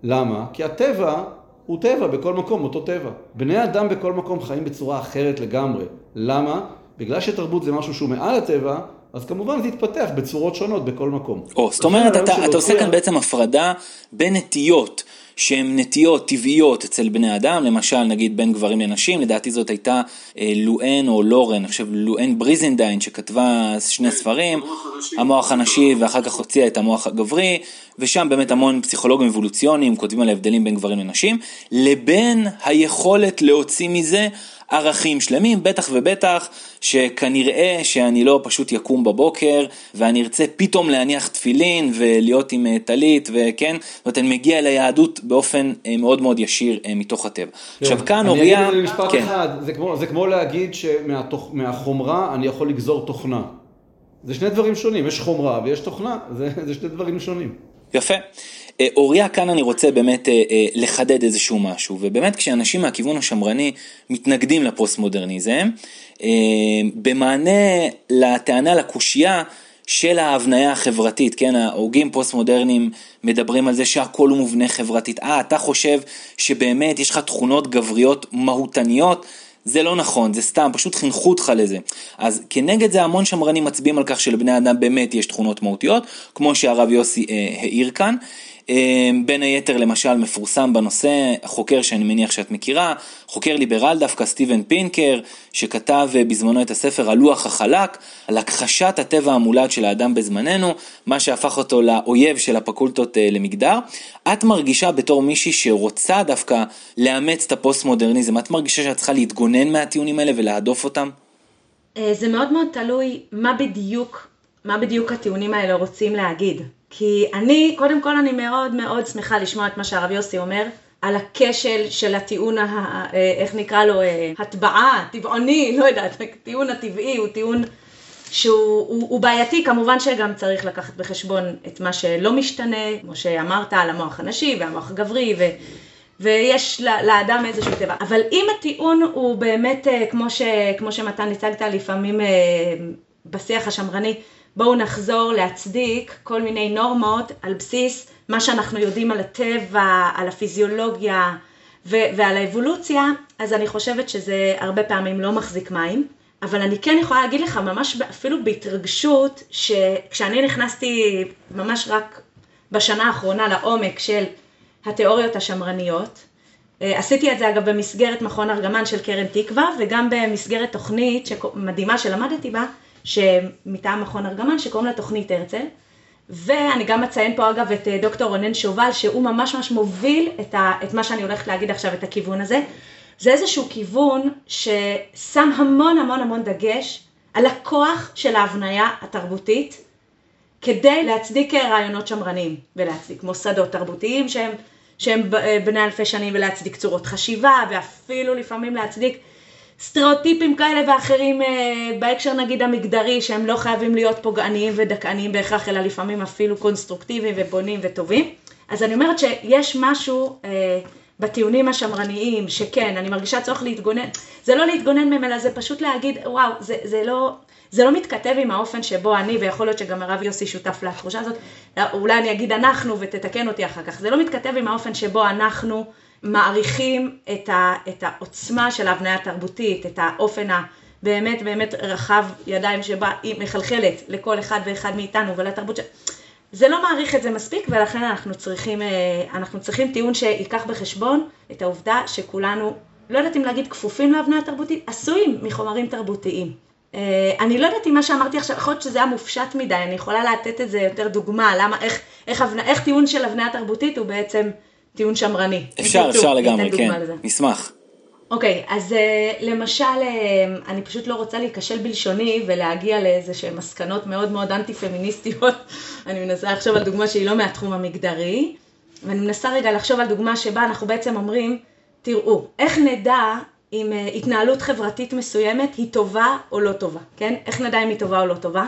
למה? כי הטבע הוא טבע בכל מקום, אותו טבע. בני אדם בכל מקום חיים בצורה אחרת לגמרי. למה? בגלל שתרבות זה משהו שהוא מעל הטבע, אז כמובן זה יתפתח בצורות שונות בכל מקום. או, זאת אומרת, אתה, אתה עושה כאן בעצם הפרדה בין נטיות. שהן נטיות טבעיות אצל בני אדם, למשל נגיד בין גברים לנשים, לדעתי זאת הייתה אה, לואן או לורן, אני חושב לואן בריזנדיין שכתבה שני ספרים, המוח הנשי ואחר כך הוציאה את המוח הגברי, ושם באמת המון פסיכולוגים אבולוציוניים כותבים על ההבדלים בין גברים לנשים, לבין היכולת להוציא מזה ערכים שלמים, בטח ובטח שכנראה שאני לא פשוט יקום בבוקר ואני ארצה פתאום להניח תפילין ולהיות עם אה, טלית וכן, זאת אומרת אני מגיע ליהדות באופן אה, מאוד מאוד ישיר אה, מתוך הטבע. עכשיו כאן אוריה... אני אגיד במשפט כן. אחד, זה כמו, זה כמו להגיד שמהחומרה אני יכול לגזור תוכנה. זה שני דברים שונים, יש חומרה ויש תוכנה, זה, זה שני דברים שונים. יפה. אה, אוריה, כאן אני רוצה באמת אה, אה, לחדד איזשהו משהו, ובאמת כשאנשים מהכיוון השמרני מתנגדים לפוסט-מודרניזם, במענה לטענה לקושייה של ההבניה החברתית, כן, ההוגים פוסט-מודרניים מדברים על זה שהכל הוא מובנה חברתית. אה, אתה חושב שבאמת יש לך תכונות גבריות מהותניות? זה לא נכון, זה סתם, פשוט חינכו אותך לזה. אז כנגד זה המון שמרנים מצביעים על כך שלבני אדם באמת יש תכונות מהותיות, כמו שהרב יוסי אה, העיר כאן. אמ, בין היתר למשל מפורסם בנושא, חוקר שאני מניח שאת מכירה, חוקר ליברל דווקא, סטיבן פינקר, שכתב אה, בזמנו את הספר הלוח החלק, על הכחשת הטבע המולד של האדם בזמננו, מה שהפך אותו לאויב של הפקולטות אה, למגדר. את מרגישה בתור מישהי שרוצה דווקא לאמץ את הפוסט מודרניזם, את מרגישה שאת צריכה להתגונן מהטיעונים האלה ולהדוף אותם? אה, זה מאוד מאוד תלוי מה בדיוק, מה בדיוק הטיעונים האלה רוצים להגיד. כי אני, קודם כל אני מאוד מאוד שמחה לשמוע את מה שהרב יוסי אומר על הכשל של הטיעון, ה, אה, איך נקרא לו, אה, הטבעה, טבעוני, לא יודעת, טיעון הטבעי הוא טיעון שהוא הוא, הוא בעייתי, כמובן שגם צריך לקחת בחשבון את מה שלא משתנה, כמו שאמרת על המוח הנשי והמוח הגברי, ו, ויש לאדם איזשהו טבע. אבל אם הטיעון הוא באמת, אה, כמו, ש, כמו שמתן הצגת לפעמים בשיח השמרני, בואו נחזור להצדיק כל מיני נורמות על בסיס מה שאנחנו יודעים על הטבע, על הפיזיולוגיה ו- ועל האבולוציה, אז אני חושבת שזה הרבה פעמים לא מחזיק מים. אבל אני כן יכולה להגיד לך ממש אפילו בהתרגשות, שכשאני נכנסתי ממש רק בשנה האחרונה לעומק של התיאוריות השמרניות, אה, עשיתי את זה אגב במסגרת מכון ארגמן של קרן תקווה וגם במסגרת תוכנית מדהימה שלמדתי בה, שמטעם מכון ארגמן, שקוראים לה תוכנית הרצל. ואני גם אציין פה אגב את אה, דוקטור רונן שובל, שהוא ממש ממש מוביל את, ה, את מה שאני הולכת להגיד עכשיו, את הכיוון הזה. זה איזשהו כיוון ששם המון המון המון דגש על הכוח של ההבניה התרבותית כדי להצדיק רעיונות שמרניים ולהצדיק מוסדות תרבותיים שהם, שהם אה, בני אלפי שנים ולהצדיק צורות חשיבה ואפילו לפעמים להצדיק סטריאוטיפים כאלה ואחרים אה, בהקשר נגיד המגדרי, שהם לא חייבים להיות פוגעניים ודכאניים בהכרח, אלא לפעמים אפילו קונסטרוקטיביים ובונים וטובים. אז אני אומרת שיש משהו אה, בטיעונים השמרניים, שכן, אני מרגישה צורך להתגונן, זה לא להתגונן מהם, אלא זה פשוט להגיד, וואו, זה, זה לא... זה לא מתכתב עם האופן שבו אני, ויכול להיות שגם הרב יוסי שותף לתחושה הזאת, אולי אני אגיד אנחנו ותתקן אותי אחר כך, זה לא מתכתב עם האופן שבו אנחנו מעריכים את, ה, את העוצמה של ההבניה התרבותית, את האופן הבאמת באמת רחב ידיים שבה היא מחלחלת לכל אחד ואחד מאיתנו ולתרבות של... זה לא מעריך את זה מספיק ולכן אנחנו צריכים, אה, אנחנו צריכים טיעון שייקח בחשבון את העובדה שכולנו, לא יודעת אם להגיד כפופים להבניה התרבותית, עשויים מחומרים תרבותיים. אה, אני לא יודעת אם מה שאמרתי עכשיו, יכול להיות שזה היה מופשט מדי, אני יכולה לתת את זה יותר דוגמה, למה, איך, איך, איך טיעון של הבניה תרבותית הוא בעצם טיעון שמרני. אפשר, אפשר לגמרי, כן, נשמח. אוקיי, אז uh, למשל, uh, אני פשוט לא רוצה להיכשל בלשוני ולהגיע לאיזה שהן מסקנות מאוד מאוד אנטי פמיניסטיות. אני מנסה לחשוב על דוגמה שהיא לא מהתחום המגדרי, ואני מנסה רגע לחשוב על דוגמה שבה אנחנו בעצם אומרים, תראו, איך נדע אם uh, התנהלות חברתית מסוימת היא טובה או לא טובה, כן? איך נדע אם היא טובה או לא טובה?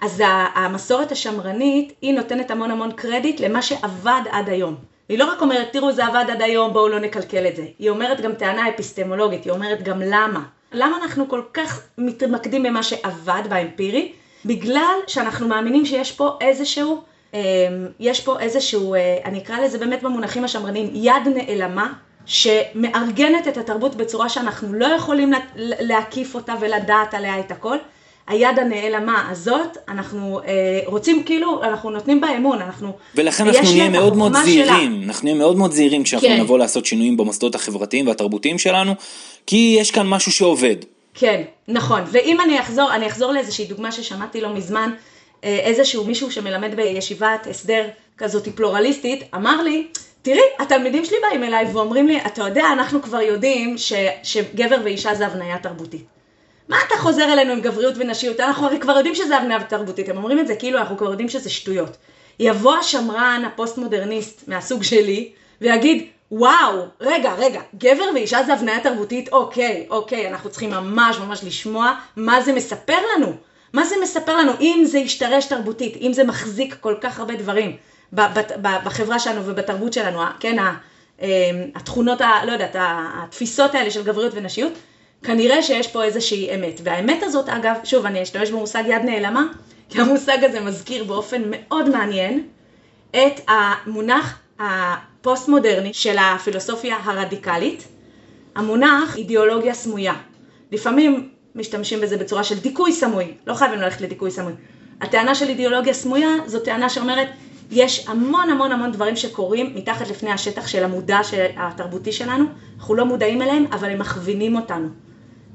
אז המסורת השמרנית, היא נותנת המון המון קרדיט למה שעבד עד היום. היא לא רק אומרת, תראו, זה עבד עד היום, בואו לא נקלקל את זה. היא אומרת גם טענה אפיסטמולוגית, היא אומרת גם למה. למה אנחנו כל כך מתמקדים במה שעבד באמפירי? בגלל שאנחנו מאמינים שיש פה איזשהו, אה, יש פה איזשהו, אה, אני אקרא לזה באמת במונחים השמרניים, יד נעלמה, שמארגנת את התרבות בצורה שאנחנו לא יכולים להקיף אותה ולדעת עליה את הכל. היד הנעלמה הזאת, אנחנו אה, רוצים כאילו, אנחנו נותנים בה אמון, אנחנו... ולכן אנחנו נהיה מאוד מאוד זהירים, שלה. אנחנו נהיה מאוד מאוד זהירים כשאנחנו כן. נבוא לעשות שינויים במוסדות החברתיים והתרבותיים שלנו, כי יש כאן משהו שעובד. כן, נכון, ואם אני אחזור, אני אחזור לאיזושהי דוגמה ששמעתי לא מזמן, אה, איזשהו מישהו שמלמד בישיבת הסדר כזאת פלורליסטית, אמר לי, תראי, התלמידים שלי באים אליי ואומרים לי, אתה יודע, אנחנו כבר יודעים ש, שגבר ואישה זה הבניה תרבותית. מה אתה חוזר אלינו עם גבריות ונשיות? אנחנו הרי כבר יודעים שזה הבניה תרבותית, הם אומרים את זה כאילו אנחנו כבר יודעים שזה שטויות. יבוא השמרן הפוסט-מודרניסט מהסוג שלי ויגיד, וואו, רגע, רגע, גבר ואישה זה הבניה תרבותית? אוקיי, אוקיי, אנחנו צריכים ממש ממש לשמוע מה זה מספר לנו. מה זה מספר לנו אם זה השתרש תרבותית, אם זה מחזיק כל כך הרבה דברים בחברה שלנו ובתרבות שלנו, כן, אמ, התכונות, ה, לא יודעת, התפיסות האלה של גבריות ונשיות, כנראה שיש פה איזושהי אמת. והאמת הזאת, אגב, שוב, אני אשתמש במושג יד נעלמה, כי המושג הזה מזכיר באופן מאוד מעניין את המונח הפוסט-מודרני של הפילוסופיה הרדיקלית, המונח אידיאולוגיה סמויה. לפעמים משתמשים בזה בצורה של דיכוי סמוי, לא חייבים ללכת לדיכוי סמוי. הטענה של אידיאולוגיה סמויה זו טענה שאומרת, יש המון המון המון דברים שקורים מתחת לפני השטח של המודע התרבותי שלנו, אנחנו לא מודעים אליהם, אבל הם מכווינים אותנו.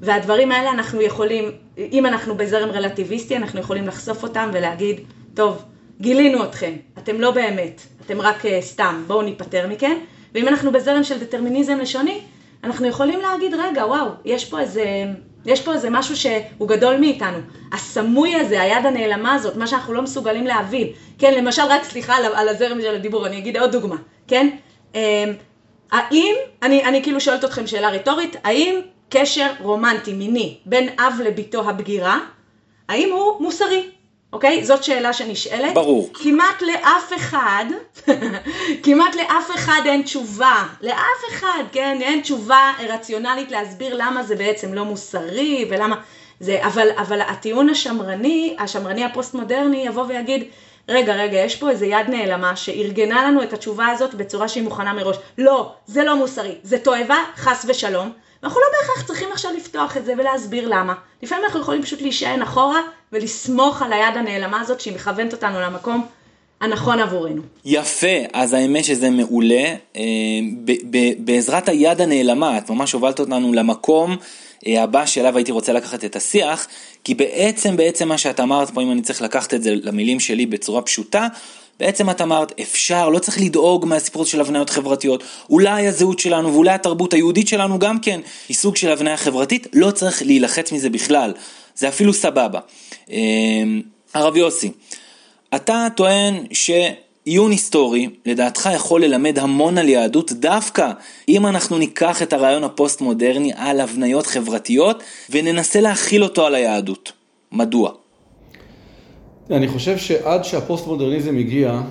והדברים האלה אנחנו יכולים, אם אנחנו בזרם רלטיביסטי, אנחנו יכולים לחשוף אותם ולהגיד, טוב, גילינו אתכם, אתם לא באמת, אתם רק uh, סתם, בואו ניפטר מכם. ואם אנחנו בזרם של דטרמיניזם לשוני, אנחנו יכולים להגיד, רגע, וואו, יש פה איזה, יש פה איזה משהו שהוא גדול מאיתנו. הסמוי הזה, היד הנעלמה הזאת, מה שאנחנו לא מסוגלים להבין. כן, למשל, רק סליחה על, על הזרם של הדיבור, אני אגיד עוד דוגמה, כן? אמ, האם, אני, אני כאילו שואלת אתכם שאלה רטורית, האם קשר רומנטי מיני בין אב לביתו הבגירה, האם הוא מוסרי? אוקיי? זאת שאלה שנשאלת. ברור. כמעט לאף אחד, כמעט לאף אחד אין תשובה, לאף אחד, כן? אין תשובה רציונלית להסביר למה זה בעצם לא מוסרי ולמה זה, אבל, אבל הטיעון השמרני, השמרני הפוסט-מודרני יבוא ויגיד, רגע, רגע, יש פה איזה יד נעלמה שארגנה לנו את התשובה הזאת בצורה שהיא מוכנה מראש. לא, זה לא מוסרי, זה תועבה, חס ושלום. ואנחנו לא בהכרח צריכים עכשיו לפתוח את זה ולהסביר למה. לפעמים אנחנו יכולים פשוט להישען אחורה ולסמוך על היד הנעלמה הזאת שהיא מכוונת אותנו למקום הנכון עבורנו. יפה, אז האמת שזה מעולה. אה, בעזרת היד הנעלמה, את ממש הובלת אותנו למקום אה, הבא שאליו הייתי רוצה לקחת את השיח, כי בעצם, בעצם מה שאת אמרת פה, אם אני צריך לקחת את זה למילים שלי בצורה פשוטה, בעצם את אמרת, אפשר, לא צריך לדאוג מהסיפור של הבניות חברתיות. אולי הזהות שלנו ואולי התרבות היהודית שלנו גם כן היא סוג של הבניה חברתית, לא צריך להילחץ מזה בכלל. זה אפילו סבבה. אמ, הרב יוסי, אתה טוען שעיון היסטורי, לדעתך יכול ללמד המון על יהדות, דווקא אם אנחנו ניקח את הרעיון הפוסט-מודרני על הבניות חברתיות וננסה להחיל אותו על היהדות. מדוע? אני חושב שעד שהפוסט-מודרניזם הגיע,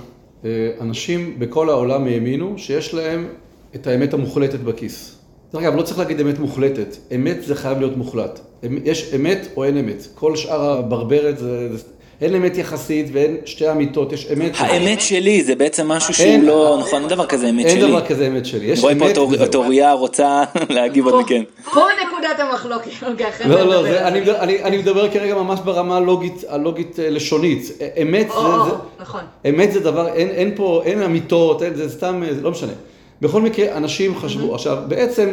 אה, אנשים בכל העולם האמינו שיש להם את האמת המוחלטת בכיס. דרך אגב, לא צריך להגיד אמת מוחלטת, אמת זה חייב להיות מוחלט. יש אמת או אין אמת. כל שאר הברברת זה... אין אמת יחסית ואין שתי אמיתות, יש אמת. האמת שלי זה בעצם משהו שהוא לא, נכון, אין דבר כזה אמת שלי. אין דבר כזה אמת שלי, יש אמת וזהו. רואה פה את אוריה רוצה להגיב עוד מכן. פה נקודת המחלוקת. אוקיי, לא, לא, אני מדבר כרגע ממש ברמה הלוגית אה, לשונית. אמת זה, נכון. אמת זה דבר, אין פה, אין אמיתות, זה סתם, לא משנה. בכל מקרה, אנשים חשבו, עכשיו, בעצם...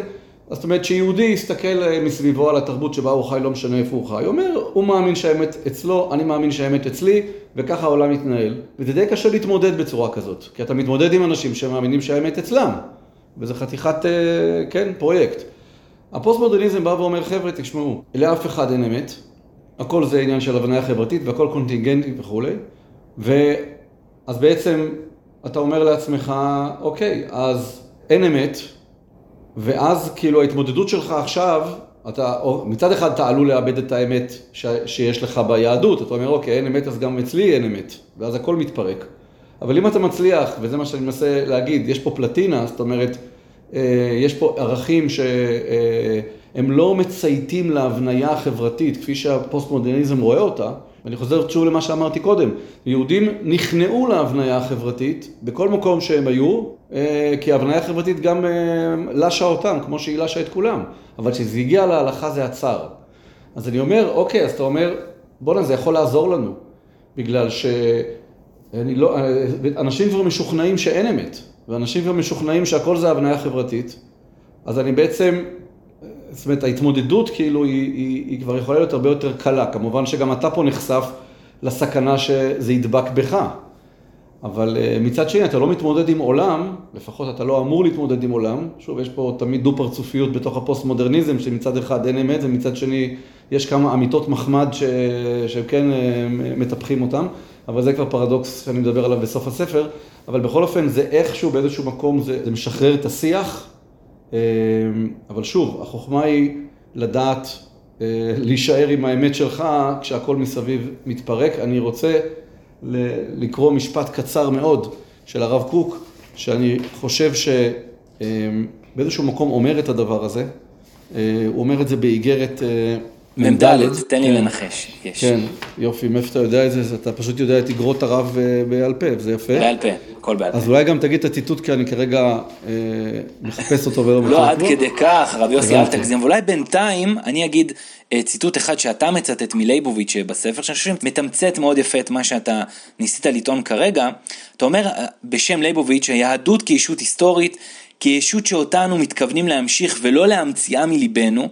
זאת אומרת שיהודי יסתכל אה, מסביבו על התרבות שבה הוא חי, לא משנה איפה הוא חי. הוא אומר, הוא מאמין שהאמת אצלו, אני מאמין שהאמת אצלי, וככה העולם מתנהל. וזה די קשה להתמודד בצורה כזאת, כי אתה מתמודד עם אנשים שמאמינים שהאמת אצלם, וזה חתיכת, אה, כן, פרויקט. הפוסט-מודרניזם בא ואומר, חבר'ה, תשמעו, לאף אחד אין אמת, הכל זה עניין של הבניה חברתית והכל קונטינגנטי וכולי, ואז בעצם אתה אומר לעצמך, אוקיי, אז אין אמת, ואז כאילו ההתמודדות שלך עכשיו, אתה, מצד אחד אתה עלול לאבד את האמת ש, שיש לך ביהדות, אתה אומר אוקיי, אין אמת אז גם אצלי אין אמת, ואז הכל מתפרק. אבל אם אתה מצליח, וזה מה שאני מנסה להגיד, יש פה פלטינה, זאת אומרת, אה, יש פה ערכים שהם לא מצייתים להבניה החברתית כפי שהפוסט-מודרניזם רואה אותה, ואני חוזר שוב למה שאמרתי קודם, יהודים נכנעו להבניה החברתית בכל מקום שהם היו, אה, כי ההבניה החברתית גם אה, לשה אותם, כמו שהיא לשה את כולם, אבל כשזה הגיע להלכה זה עצר. אז אני אומר, אוקיי, אז אתה אומר, בואנה, זה יכול לעזור לנו, בגלל שאני לא, אה, אנשים כבר משוכנעים שאין אמת, ואנשים כבר משוכנעים שהכל זה הבניה חברתית, אז אני בעצם זאת אומרת, ההתמודדות כאילו היא, היא, היא כבר יכולה להיות הרבה יותר קלה. כמובן שגם אתה פה נחשף לסכנה שזה ידבק בך. אבל אה, מצד שני, אתה לא מתמודד עם עולם, לפחות אתה לא אמור להתמודד עם עולם. שוב, יש פה תמיד דו-פרצופיות בתוך הפוסט-מודרניזם, שמצד אחד אין אמת, ומצד שני יש כמה אמיתות מחמד ש... שכן אה, מטפחים אותם, אבל זה כבר פרדוקס שאני מדבר עליו בסוף הספר. אבל בכל אופן, זה איכשהו באיזשהו מקום, זה, זה משחרר את השיח. אמ, אבל שוב, החוכמה היא לדעת אה, להישאר עם האמת שלך כשהכל מסביב מתפרק. אני רוצה לקרוא משפט קצר מאוד של הרב קוק, שאני חושב שבאיזשהו מקום אומר את הדבר הזה. אה, הוא אומר את זה באיגרת אה, מ"ד, תן לי כן. לנחש. יש. כן, יופי, מאיפה אתה יודע את זה? אתה פשוט יודע את אגרות הרב אה, בעל פה, זה יפה. בעל פה, הכל בעל פה. אז אולי גם תגיד את הציטוט, כי אני כרגע אה, מחפש אותו ולא לא אותו. עד כדי כך, רב יוסי, אל. תגזים. ואולי בינתיים אני אגיד אה, ציטוט אחד שאתה מצטט מלייבוביץ' בספר, שאני חושב שמתמצת מאוד יפה את מה שאתה ניסית לטעון כרגע. אתה אומר בשם לייבוביץ', היהדות כישות היסטורית, כישות שאותה אנו מתכוונים להמשיך ולא להמציאה מליבנו,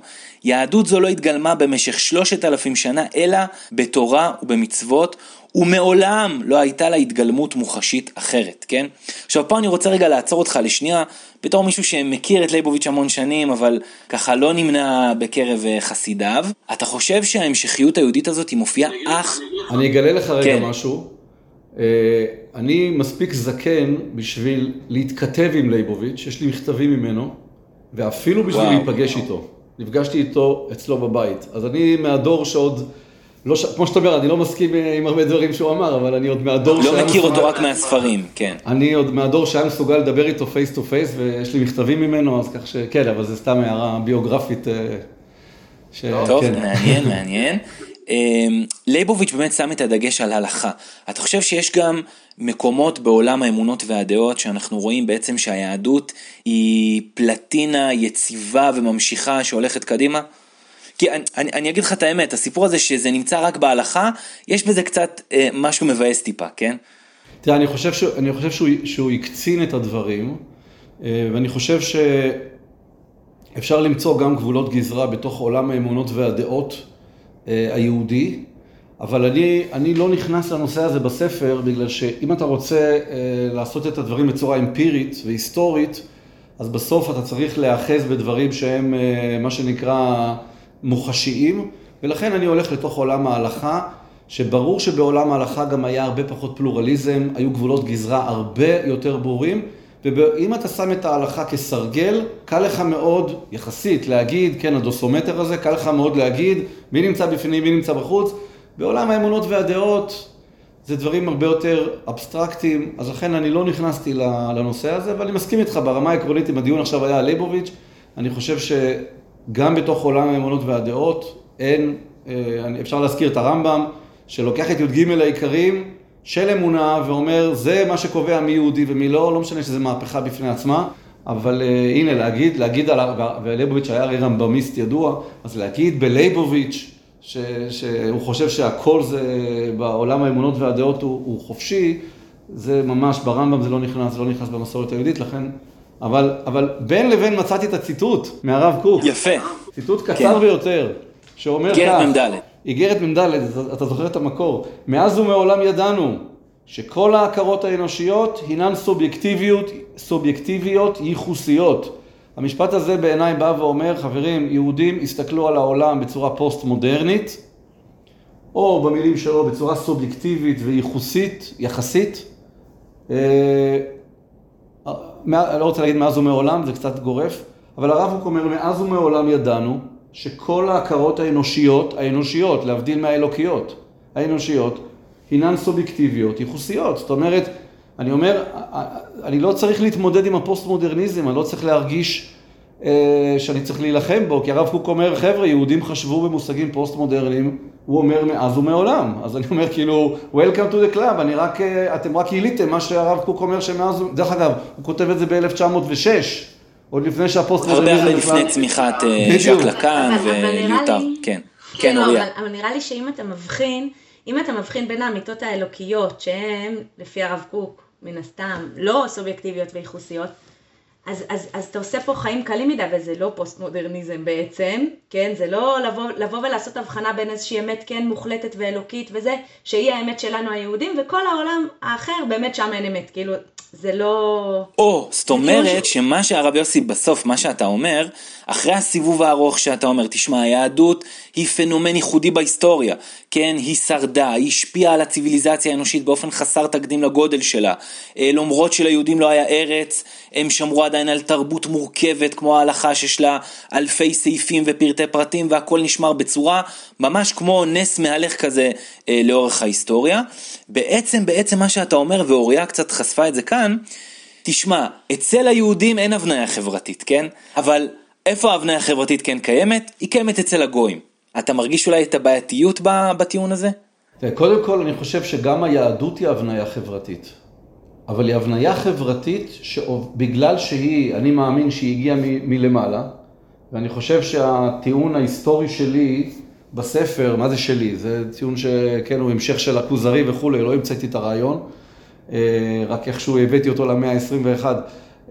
יהדות זו לא התגלמה במשך שלושת אלפים שנה, אלא בתורה ובמצוות, ומעולם לא הייתה לה התגלמות מוחשית אחרת, כן? עכשיו פה אני רוצה רגע לעצור אותך לשנייה, בתור מישהו שמכיר את לייבוביץ' המון שנים, אבל ככה לא נמנה בקרב אה, חסידיו. אתה חושב שההמשכיות היהודית הזאת היא מופיעה אך... אני אגלה לך רגע כן. משהו. אה, אני מספיק זקן בשביל להתכתב עם לייבוביץ', יש לי מכתבים ממנו, ואפילו בשביל וואו. להיפגש איתו. נפגשתי איתו אצלו בבית. אז אני מהדור שעוד, לא ש... כמו שאתה אומר, אני לא מסכים אה, עם הרבה דברים שהוא אמר, אבל אני עוד מהדור לא שהיה מכיר מסוגל- אותו רק מהספרים, כן. אני עוד מהדור שהיה מסוגל לדבר איתו face to face, ויש לי מכתבים ממנו, אז כך שכן, אבל זה סתם הערה ביוגרפית. אה, ש... טוב, כן. מעניין, מעניין. אמ, לייבוביץ' באמת שם את הדגש על הלכה. אתה חושב שיש גם מקומות בעולם האמונות והדעות שאנחנו רואים בעצם שהיהדות היא פלטינה יציבה וממשיכה שהולכת קדימה? כי אני, אני, אני אגיד לך את האמת, הסיפור הזה שזה נמצא רק בהלכה, יש בזה קצת אה, משהו מבאס טיפה, כן? תראה, אני חושב, ש... אני חושב שהוא, שהוא הקצין את הדברים, אה, ואני חושב שאפשר למצוא גם גבולות גזרה בתוך עולם האמונות והדעות אה, היהודי, אבל אני, אני לא נכנס לנושא הזה בספר, בגלל שאם אתה רוצה אה, לעשות את הדברים בצורה אמפירית והיסטורית, אז בסוף אתה צריך להיאחז בדברים שהם אה, מה שנקרא מוחשיים, ולכן אני הולך לתוך עולם ההלכה, שברור שבעולם ההלכה גם היה הרבה פחות פלורליזם, היו גבולות גזרה הרבה יותר ברורים, ואם אתה שם את ההלכה כסרגל, קל לך מאוד, יחסית, להגיד, כן, הדוסומטר הזה, קל לך מאוד להגיד מי נמצא בפנים, מי נמצא בחוץ. בעולם האמונות והדעות, זה דברים הרבה יותר אבסטרקטיים, אז לכן אני לא נכנסתי לנושא הזה, אבל אני מסכים איתך ברמה העקרונית, אם הדיון עכשיו היה על ליבוביץ', אני חושב שגם בתוך עולם האמונות והדעות, אין, אה, אפשר להזכיר את הרמב"ם, שלוקח את י"ג העיקרים של אמונה ואומר, זה מה שקובע מי יהודי ומי לא, לא משנה שזה מהפכה בפני עצמה, אבל uh, הנה, להגיד, להגיד על, ולייבוביץ' היה הרי רמב"מיסט ידוע, אז להגיד בלייבוביץ', ש, שהוא חושב שהכל זה, בעולם האמונות והדעות הוא, הוא חופשי, זה ממש, ברמב"ם זה לא נכנס, זה לא נכנס במסורת היהודית, לכן, אבל, אבל בין לבין מצאתי את הציטוט מהרב קוק, יפה. ציטוט קצר כן. ביותר, שאומר כך, איגרת מ"ד. איגרת מ"ד, אתה- אתה זוכר את המקור, מאז ומעולם ידענו שכל ההכרות האנושיות הינן סובייקטיביות, סובייקטיביות ייחוסיות. המשפט הזה בעיניי בא ואומר, חברים, יהודים הסתכלו על העולם בצורה פוסט-מודרנית, או במילים שלו בצורה סובייקטיבית וייחוסית, יחסית. אה, לא רוצה להגיד מאז ומעולם, זה קצת גורף, אבל הרב קוק אומר, מאז ומעולם ידענו שכל ההכרות האנושיות, האנושיות, להבדיל מהאלוקיות, האנושיות, הינן סובייקטיביות, ייחוסיות. זאת אומרת, אני אומר, אני לא צריך להתמודד עם הפוסט-מודרניזם, אני לא צריך להרגיש אה, שאני צריך להילחם בו, כי הרב קוק אומר, חבר'ה, יהודים חשבו במושגים פוסט-מודרניים, הוא אומר מאז ומעולם. אז אני אומר, כאילו, Welcome to the club, אני רק, אה, אתם רק גיליתם מה שהרב קוק אומר שמאז, דרך אגב, הוא כותב את זה ב-1906, עוד לפני שהפוסט-מודרניזם... הרבה הרבה לפני צמיחת אה, בדיוק. ז'ק לקאן אבל- אבל נראה וליוטר. כן. כן, לא, אוריה. אבל נראה לי שאם אתה מבחין, אם אתה מבחין בין האמיתות האלוקיות, שהן, לפי הרב קוק, מן הסתם, לא סובייקטיביות וייחוסיות, אז, אז, אז אתה עושה פה חיים קלים מדי, וזה לא פוסט-מודרניזם בעצם, כן? זה לא לבוא, לבוא ולעשות הבחנה בין איזושהי אמת כן מוחלטת ואלוקית וזה, שהיא האמת שלנו היהודים, וכל העולם האחר באמת שם אין אמת, כאילו, זה לא... או, זאת כאילו אומרת שמה שהרב יוסי בסוף, מה שאתה אומר, אחרי הסיבוב הארוך שאתה אומר, תשמע, היהדות היא פנומן ייחודי בהיסטוריה, כן, היא שרדה, היא השפיעה על הציוויליזציה האנושית באופן חסר תקדים לגודל שלה, אה, למרות שליהודים לא היה ארץ, הם שמרו עדיין על תרבות מורכבת כמו ההלכה שיש לה אלפי סעיפים ופרטי פרטים והכל נשמר בצורה ממש כמו נס מהלך כזה אה, לאורך ההיסטוריה. בעצם, בעצם מה שאתה אומר, ואוריה קצת חשפה את זה כאן, תשמע, אצל היהודים אין הבניה חברתית, כן? אבל איפה ההבניה החברתית כן קיימת? היא קיימת אצל הגויים. אתה מרגיש אולי את הבעייתיות בטיעון הזה? קודם כל, אני חושב שגם היהדות היא הבניה חברתית. אבל היא הבניה חברתית שבגלל שהיא, אני מאמין שהיא הגיעה מלמעלה, ואני חושב שהטיעון ההיסטורי שלי בספר, מה זה שלי? זה טיעון שכן, הוא המשך של הכוזרי וכולי, לא המצאתי את הרעיון, אה, רק איכשהו הבאתי אותו למאה ה-21.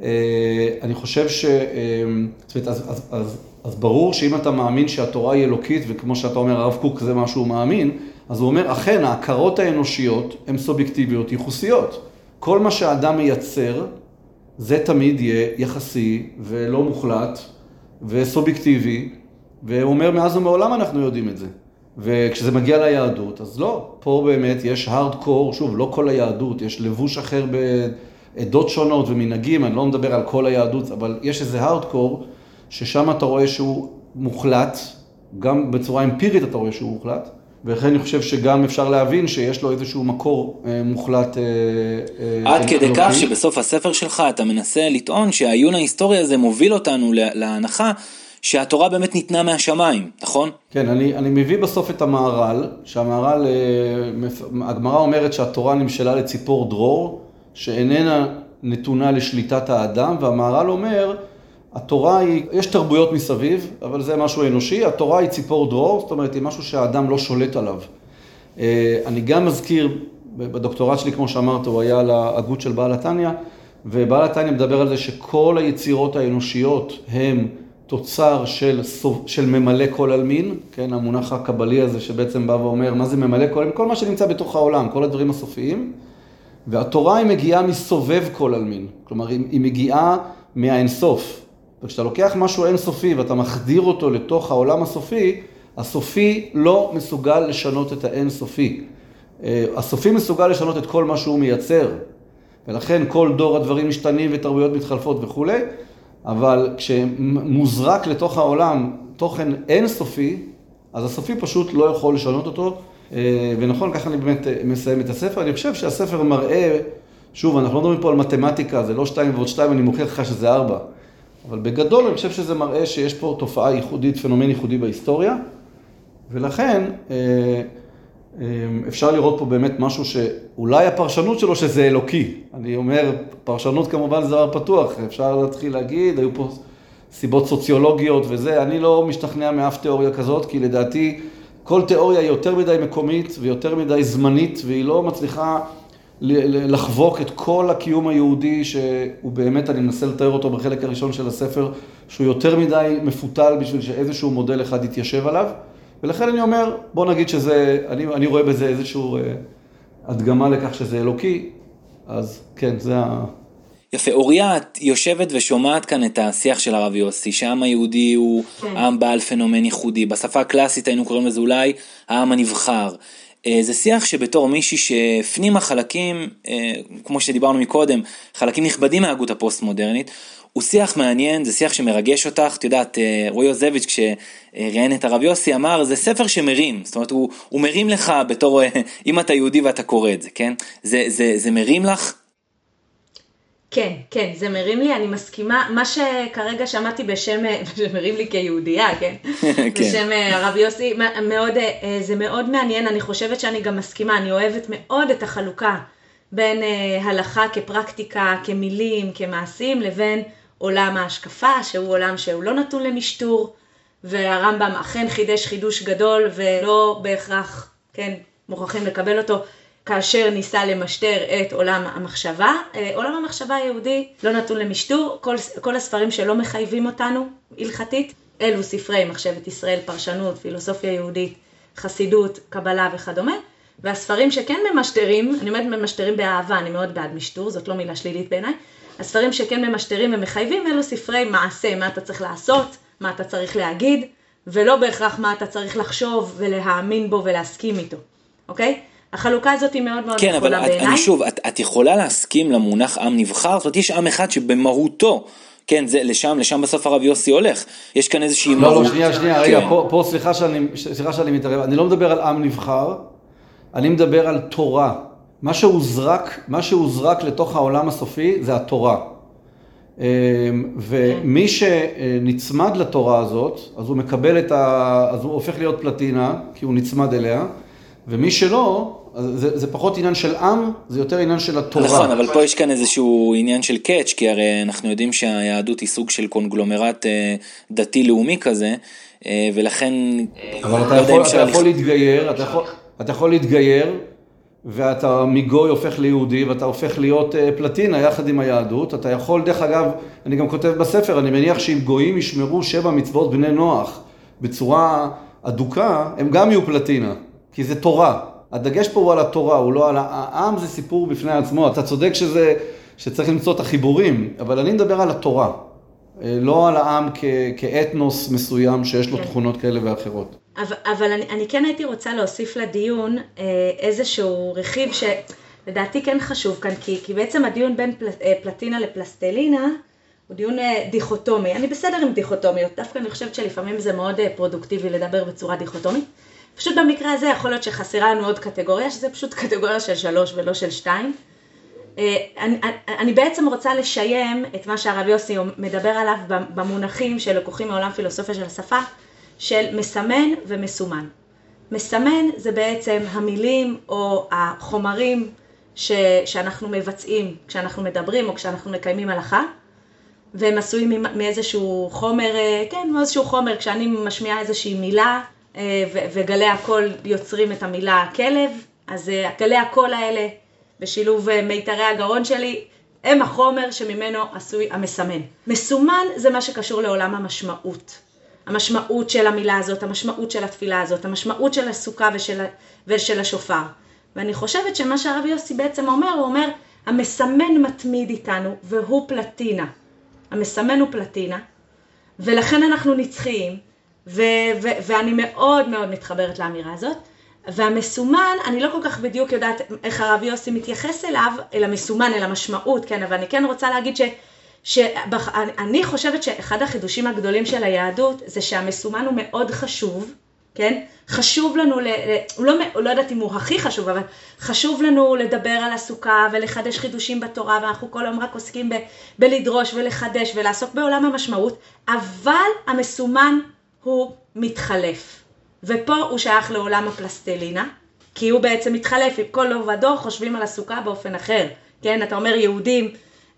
אה, אני חושב ש... אה, זאת אומרת, אז, אז, אז, אז ברור שאם אתה מאמין שהתורה היא אלוקית, וכמו שאתה אומר, הרב קוק זה מה שהוא מאמין, אז הוא אומר, אכן, ההכרות האנושיות הן סובייקטיביות ייחוסיות. כל מה שהאדם מייצר, זה תמיד יהיה יחסי ולא מוחלט וסובייקטיבי, והוא אומר, מאז ומעולם אנחנו יודעים את זה. וכשזה מגיע ליהדות, אז לא, פה באמת יש הארדקור, שוב, לא כל היהדות, יש לבוש אחר בעדות שונות ומנהגים, אני לא מדבר על כל היהדות, אבל יש איזה הארדקור, ששם אתה רואה שהוא מוחלט, גם בצורה אמפירית אתה רואה שהוא מוחלט, ולכן אני חושב שגם אפשר להבין שיש לו איזשהו מקור אה, מוחלט. אה, אה, עד אה, כדי כך שבסוף הספר שלך אתה מנסה לטעון שהעיון ההיסטורי הזה מוביל אותנו להנחה שהתורה באמת ניתנה מהשמיים, נכון? כן, אני, אני מביא בסוף את המהר"ל, שהמהר"ל, אה, הגמרא אומרת שהתורה נמשלה לציפור דרור, שאיננה נתונה לשליטת האדם, והמהר"ל אומר, התורה היא, יש תרבויות מסביב, אבל זה משהו אנושי, התורה היא ציפור דרור, זאת אומרת, היא משהו שהאדם לא שולט עליו. אה, אני גם מזכיר, בדוקטורט שלי, כמו שאמרת, הוא היה על ההגות של בעל התניא, ובעל התניא מדבר על זה שכל היצירות האנושיות הם תוצר של, של ממלא כל עלמין, כן, המונח הקבלי הזה שבעצם בא ואומר מה זה ממלא כל עלמין, כל מה שנמצא בתוך העולם, כל הדברים הסופיים, והתורה היא מגיעה מסובב כל עלמין, כלומר היא, מגיעה מהאינסוף. וכשאתה לוקח משהו אינסופי ואתה מחדיר אותו לתוך העולם הסופי, הסופי לא מסוגל לשנות את האינסופי. אה, הסופי מסוגל לשנות את כל מה שהוא מייצר, ולכן כל דור הדברים משתנים ותרבויות מתחלפות וכולי, אבל כשמוזרק לתוך העולם תוכן אינסופי, אז הסופי פשוט לא יכול לשנות אותו. אה, ונכון, ככה אני באמת אה, מסיים את הספר. אני חושב שהספר מראה, שוב, אנחנו לא מדברים פה על מתמטיקה, זה לא שתיים ועוד שתיים, אני מוכיח לך שזה ארבע. אבל בגדול אני חושב שזה מראה שיש פה תופעה ייחודית, פנומן ייחודי בהיסטוריה, ולכן אה, אפשר לראות פה באמת משהו שאולי הפרשנות שלו שזה אלוקי. אני אומר, פרשנות כמובן זה דבר פתוח, אפשר להתחיל להגיד, היו פה סיבות סוציולוגיות וזה, אני לא משתכנע מאף תיאוריה כזאת, כי לדעתי כל תיאוריה היא יותר מדי מקומית ויותר מדי זמנית, והיא לא מצליחה לחבוק את כל הקיום היהודי, שהוא באמת, אני מנסה לתאר אותו בחלק הראשון של הספר, שהוא יותר מדי מפותל בשביל שאיזשהו מודל אחד יתיישב עליו. ולכן אני אומר, בוא נגיד שזה, אני, אני רואה בזה איזושהי אה, הדגמה לכך שזה אלוקי, אז כן, זה ה... יפה, אוריה, את יושבת ושומעת כאן את השיח של הרב יוסי, שהעם היהודי הוא כן. עם בעל פנומן ייחודי, בשפה הקלאסית היינו קוראים לזה אולי העם הנבחר. אה, זה שיח שבתור מישהי שהפנימה חלקים, אה, כמו שדיברנו מקודם, חלקים נכבדים מההגות הפוסט-מודרנית, הוא שיח מעניין, זה שיח שמרגש אותך, את יודעת, אה, רועי יוזביץ' כשראיין את הרב יוסי אמר, זה ספר שמרים, זאת אומרת, הוא, הוא מרים לך בתור, אם אתה יהודי ואתה קורא את זה, כן? זה, זה, זה מרים לך? כן, כן, זה מרים לי, אני מסכימה, מה שכרגע שמעתי בשם, שמרים לי כיהודייה, כן? כן. בשם אה, הרב יוסי, מאוד, אה, זה מאוד מעניין, אני חושבת שאני גם מסכימה, אני אוהבת מאוד את החלוקה בין אה, הלכה כפרקטיקה, כמילים, כמעשים, לבין עולם ההשקפה, שהוא עולם שהוא לא נתון למשטור, והרמב"ם אכן חידש חידוש גדול ולא בהכרח, כן, מוכרחים לקבל אותו. כאשר ניסה למשטר את עולם המחשבה. אה, עולם המחשבה היהודי לא נתון למשטור, כל, כל הספרים שלא מחייבים אותנו הלכתית, אלו ספרי מחשבת ישראל, פרשנות, פילוסופיה יהודית, חסידות, קבלה וכדומה. והספרים שכן ממשטרים, אני אומרת ממשטרים באהבה, אני מאוד בעד משטור, זאת לא מילה שלילית בעיניי, הספרים שכן ממשטרים ומחייבים אלו ספרי מעשה, מה אתה צריך לעשות, מה אתה צריך להגיד, ולא בהכרח מה אתה צריך לחשוב ולהאמין בו ולהסכים איתו, אוקיי? החלוקה הזאת היא מאוד מאוד כן, נכונה בעיניי. כן, אבל אני שוב, את, את יכולה להסכים למונח עם נבחר? זאת אומרת, יש עם אחד שבמהותו, כן, זה לשם, לשם בסוף הרב יוסי הולך. יש כאן איזושהי לא, מהות. לא, לא, שנייה, שנייה, כן. רגע, פה, פה סליחה, שאני, סליחה שאני מתערב, אני לא מדבר על עם נבחר, אני מדבר על תורה. מה שהוזרק, מה שהוזרק לתוך העולם הסופי זה התורה. ומי שנצמד לתורה הזאת, אז הוא מקבל את ה... אז הוא הופך להיות פלטינה, כי הוא נצמד אליה, ומי שלא, זה, זה פחות עניין של עם, זה יותר עניין של התורה. נכון, אבל פה יש כאן איזשהו עניין של קאץ', כי הרי אנחנו יודעים שהיהדות היא סוג של קונגלומרט אה, דתי-לאומי כזה, אה, ולכן... אבל אתה יכול, אתה יכול להתגייר, אתה יכול, אתה יכול להתגייר, ואתה מגוי הופך ליהודי, ואתה הופך להיות אה, פלטינה יחד עם היהדות. אתה יכול, דרך אגב, אני גם כותב בספר, אני מניח שאם גויים ישמרו שבע מצוות בני נוח בצורה אדוקה, הם גם יהיו פלטינה, כי זה תורה. הדגש פה הוא על התורה, הוא לא על העם, זה סיפור בפני עצמו. אתה צודק שזה, שצריך למצוא את החיבורים, אבל אני מדבר על התורה, אה, לא על העם כ, כאתנוס מסוים שיש לו כן. תכונות כאלה ואחרות. אבל, אבל אני, אני כן הייתי רוצה להוסיף לדיון אה, איזשהו רכיב שלדעתי כן חשוב כאן, כי, כי בעצם הדיון בין פל, אה, פלטינה לפלסטלינה הוא דיון דיכוטומי. אני בסדר עם דיכוטומיות, דווקא אני חושבת שלפעמים זה מאוד פרודוקטיבי לדבר בצורה דיכוטומית. פשוט במקרה הזה יכול להיות שחסרה לנו עוד קטגוריה, שזה פשוט קטגוריה של שלוש ולא של שתיים. אה, אני, אני בעצם רוצה לשיים את מה שהרב יוסי מדבר עליו במונחים שלקוחים מעולם פילוסופיה של השפה, של מסמן ומסומן. מסמן זה בעצם המילים או החומרים ש, שאנחנו מבצעים כשאנחנו מדברים או כשאנחנו מקיימים הלכה, והם עשויים מאיזשהו חומר, אה, כן, מאיזשהו חומר, כשאני משמיעה איזושהי מילה, וגלי הקול יוצרים את המילה כלב, אז אה, גלי הקול האלה בשילוב אה, מיתרי הגרון שלי, הם החומר שממנו עשוי המסמן. מסומן זה מה שקשור לעולם המשמעות. המשמעות של המילה הזאת, המשמעות של התפילה הזאת, המשמעות של הסוכה ושל, ושל השופר. ואני חושבת שמה שהרב יוסי בעצם אומר, הוא אומר, המסמן מתמיד איתנו והוא פלטינה. המסמן הוא פלטינה, ולכן אנחנו נצחיים, ו- ו- ואני מאוד מאוד מתחברת לאמירה הזאת. והמסומן, אני לא כל כך בדיוק יודעת איך הרב יוסי מתייחס אליו, אל המסומן, אל המשמעות, כן, אבל אני כן רוצה להגיד ש... שאני חושבת שאחד החידושים הגדולים של היהדות זה שהמסומן הוא מאוד חשוב, כן? חשוב לנו, ל, הוא לא, לא יודעת אם הוא הכי חשוב, אבל חשוב לנו לדבר על הסוכה ולחדש חידושים בתורה, ואנחנו כל היום רק עוסקים ב, בלדרוש ולחדש ולעסוק בעולם המשמעות, אבל המסומן הוא מתחלף. ופה הוא שייך לעולם הפלסטלינה, כי הוא בעצם מתחלף, עם כל דור ודור חושבים על הסוכה באופן אחר. כן, אתה אומר יהודים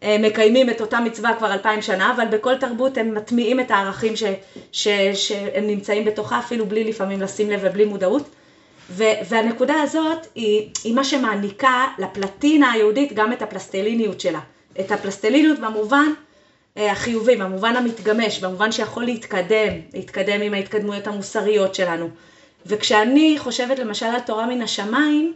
אה, מקיימים את אותה מצווה כבר אלפיים שנה, אבל בכל תרבות הם מטמיעים את הערכים ש, ש, שהם נמצאים בתוכה, אפילו בלי לפעמים לשים לב ובלי מודעות. ו, והנקודה הזאת היא, היא מה שמעניקה לפלטינה היהודית גם את הפלסטליניות שלה. את הפלסטליניות במובן החיובי, במובן המתגמש, במובן שיכול להתקדם, להתקדם עם ההתקדמויות המוסריות שלנו. וכשאני חושבת למשל על תורה מן השמיים,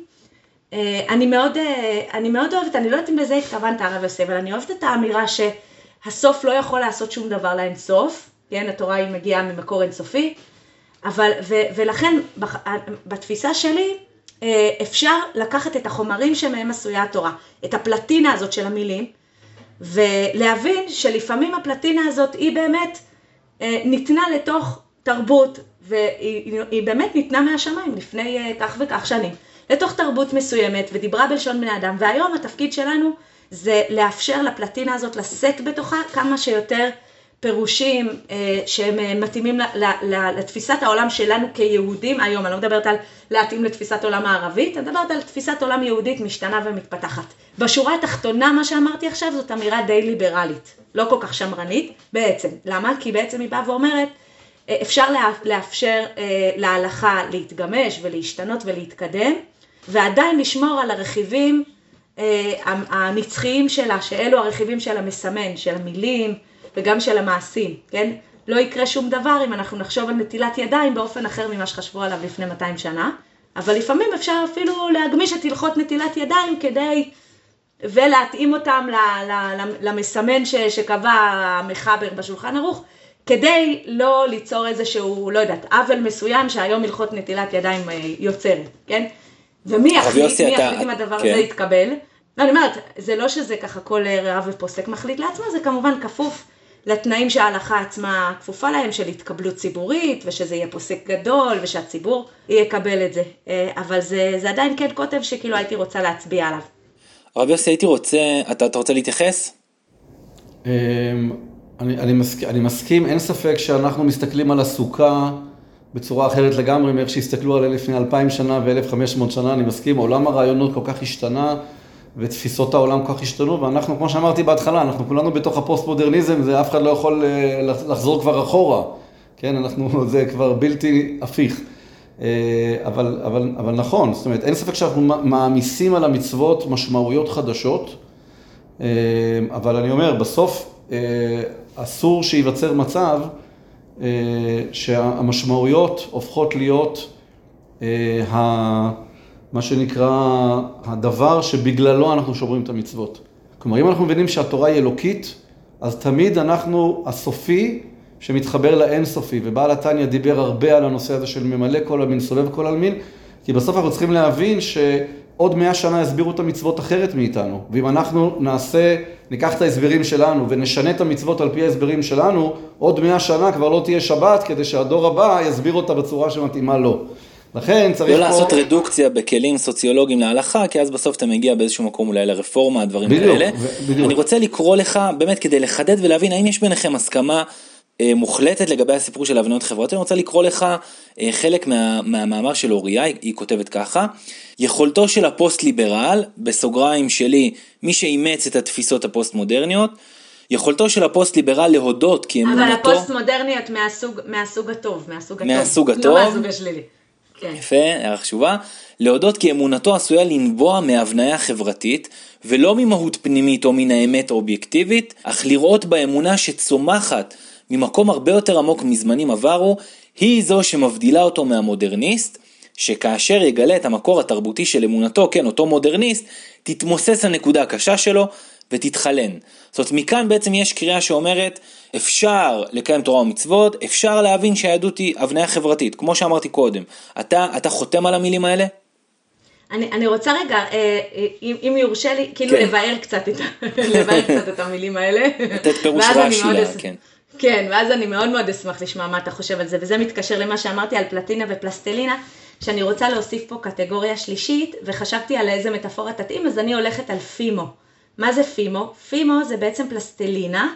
אה, אני מאוד, אה, אני מאוד אוהבת, אני לא יודעת אם לזה התכוונת הרב יוסף, אבל אני אוהבת את האמירה שהסוף לא יכול לעשות שום דבר לאינסוף, כן, התורה היא מגיעה ממקור אינסופי, אבל, ו, ולכן בתפיסה שלי אפשר לקחת את החומרים שמהם עשויה התורה, את הפלטינה הזאת של המילים, ולהבין שלפעמים הפלטינה הזאת היא באמת אה, ניתנה לתוך תרבות, והיא באמת ניתנה מהשמיים לפני אה, כך וכך שנים, לתוך תרבות מסוימת ודיברה בלשון בני אדם, והיום התפקיד שלנו זה לאפשר לפלטינה הזאת לשאת בתוכה כמה שיותר פירושים אה, שהם אה, מתאימים לתפיסת העולם שלנו כיהודים היום, אני לא מדברת על להתאים לתפיסת עולם הערבית, אני מדברת על תפיסת עולם יהודית משתנה ומתפתחת. בשורה התחתונה מה שאמרתי עכשיו זאת אמירה די ליברלית, לא כל כך שמרנית בעצם. למה? כי בעצם היא באה ואומרת אה, אפשר לאפשר להלכה להתגמש ולהשתנות ולהתקדם ועדיין לשמור על הרכיבים הנצחיים שלה, שאלו הרכיבים של המסמן, של המילים, וגם של המעשים, כן? לא יקרה שום דבר אם אנחנו נחשוב על נטילת ידיים באופן אחר ממה שחשבו עליו לפני 200 שנה, אבל לפעמים אפשר אפילו להגמיש את הלכות נטילת ידיים כדי, ולהתאים אותם למסמן שקבע המחבר בשולחן ערוך, כדי לא ליצור איזשהו, לא יודעת, עוול מסוים שהיום הלכות נטילת ידיים אה, יוצרת, כן? ומי יחליט, אם הדבר הזה כן. יתקבל? לא, אני אומרת, זה לא שזה ככה כל רב ופוסק מחליט לעצמו, זה כמובן כפוף לתנאים שההלכה עצמה כפופה להם, של התקבלות ציבורית, ושזה יהיה פוסק גדול, ושהציבור יקבל את זה. אה, אבל זה, זה עדיין כן קוטב שכאילו הייתי רוצה להצביע עליו. הרב יוסי, הייתי רוצה, אתה, אתה רוצה להתייחס? אני, אני, מסכים, אני מסכים, אין ספק שאנחנו מסתכלים על הסוכה בצורה אחרת לגמרי מאיך שהסתכלו עליה לפני אלפיים שנה ו-1500 שנה, אני מסכים, עולם הרעיונות כל כך השתנה ותפיסות העולם כל כך השתנו, ואנחנו, כמו שאמרתי בהתחלה, אנחנו כולנו בתוך הפוסט-מודרניזם, זה אף אחד לא יכול אה, לחזור כבר אחורה, כן, אנחנו, זה כבר בלתי הפיך. אה, אבל, אבל, אבל נכון, זאת אומרת, אין ספק שאנחנו מעמיסים על המצוות משמעויות חדשות, אה, אבל אני אומר, בסוף אסור שייווצר מצב שהמשמעויות הופכות להיות מה שנקרא הדבר שבגללו אנחנו שומרים את המצוות. כלומר, אם אנחנו מבינים שהתורה היא אלוקית, אז תמיד אנחנו הסופי שמתחבר לאינסופי, ובעל התניא דיבר הרבה על הנושא הזה של ממלא כל המין, סובב כל המין, כי בסוף אנחנו צריכים להבין שעוד מאה שנה יסבירו את המצוות אחרת מאיתנו, ואם אנחנו נעשה, ניקח את ההסברים שלנו ונשנה את המצוות על פי ההסברים שלנו, עוד מאה שנה כבר לא תהיה שבת, כדי שהדור הבא יסביר אותה בצורה שמתאימה לו. לכן צריך לא פה... לא לעשות רדוקציה בכלים סוציולוגיים להלכה, כי אז בסוף אתה מגיע באיזשהו מקום אולי לרפורמה, דברים בדיוק, כאלה. בדיוק. אני רוצה לקרוא לך, באמת כדי לחדד ולהבין האם יש ביניכם הסכמה אה, מוחלטת לגבי הסיפור של הבניות חברתיות, אני רוצה לקרוא לך אה, חלק מה, מהמאמר של אוריה, היא, היא כותבת ככה, יכולתו של הפוסט ליברל, בסוגריים שלי, מי שאימץ את התפיסות הפוסט מודרניות, יכולתו של הפוסט ליברל להודות כי אמונתו... אבל הפוסט מודרניות מהסוג, מהסוג הטוב, מהסוג הטוב. מהסוג הטוב. לא מהסוג השלילי. כן. יפה, הערה חשובה. להודות כי אמונתו עשויה לנבוע מהבניה חברתית, ולא ממהות פנימית או מן האמת האובייקטיבית, אך לראות באמונה שצומחת ממקום הרבה יותר עמוק מזמנים עברו, היא זו שמבדילה אותו מהמודרניסט, שכאשר יגלה את המקור התרבותי של אמונתו, כן, אותו מודרניסט, תתמוסס הנקודה הקשה שלו ותתחלן. זאת אומרת, מכאן בעצם יש קריאה שאומרת, אפשר לקיים תורה ומצוות, אפשר להבין שהיהדות היא הבניה חברתית, כמו שאמרתי קודם. אתה, אתה חותם על המילים האלה? אני, אני רוצה רגע, אה, אה, אם, אם יורשה לי, כאילו כן. לבאר קצת, את, לבאר קצת את המילים האלה. לתת פירוש רש"י אס- כן. כן, ואז אני מאוד מאוד אשמח לשמוע מה אתה חושב על זה, וזה מתקשר למה שאמרתי על פלטינה ופלסטלינה, שאני רוצה להוסיף פה קטגוריה שלישית, וחשבתי על איזה מטאפורה תתאים, אז אני הולכת על פימו. מה זה פימו? פימו זה בעצם פלסטלינה,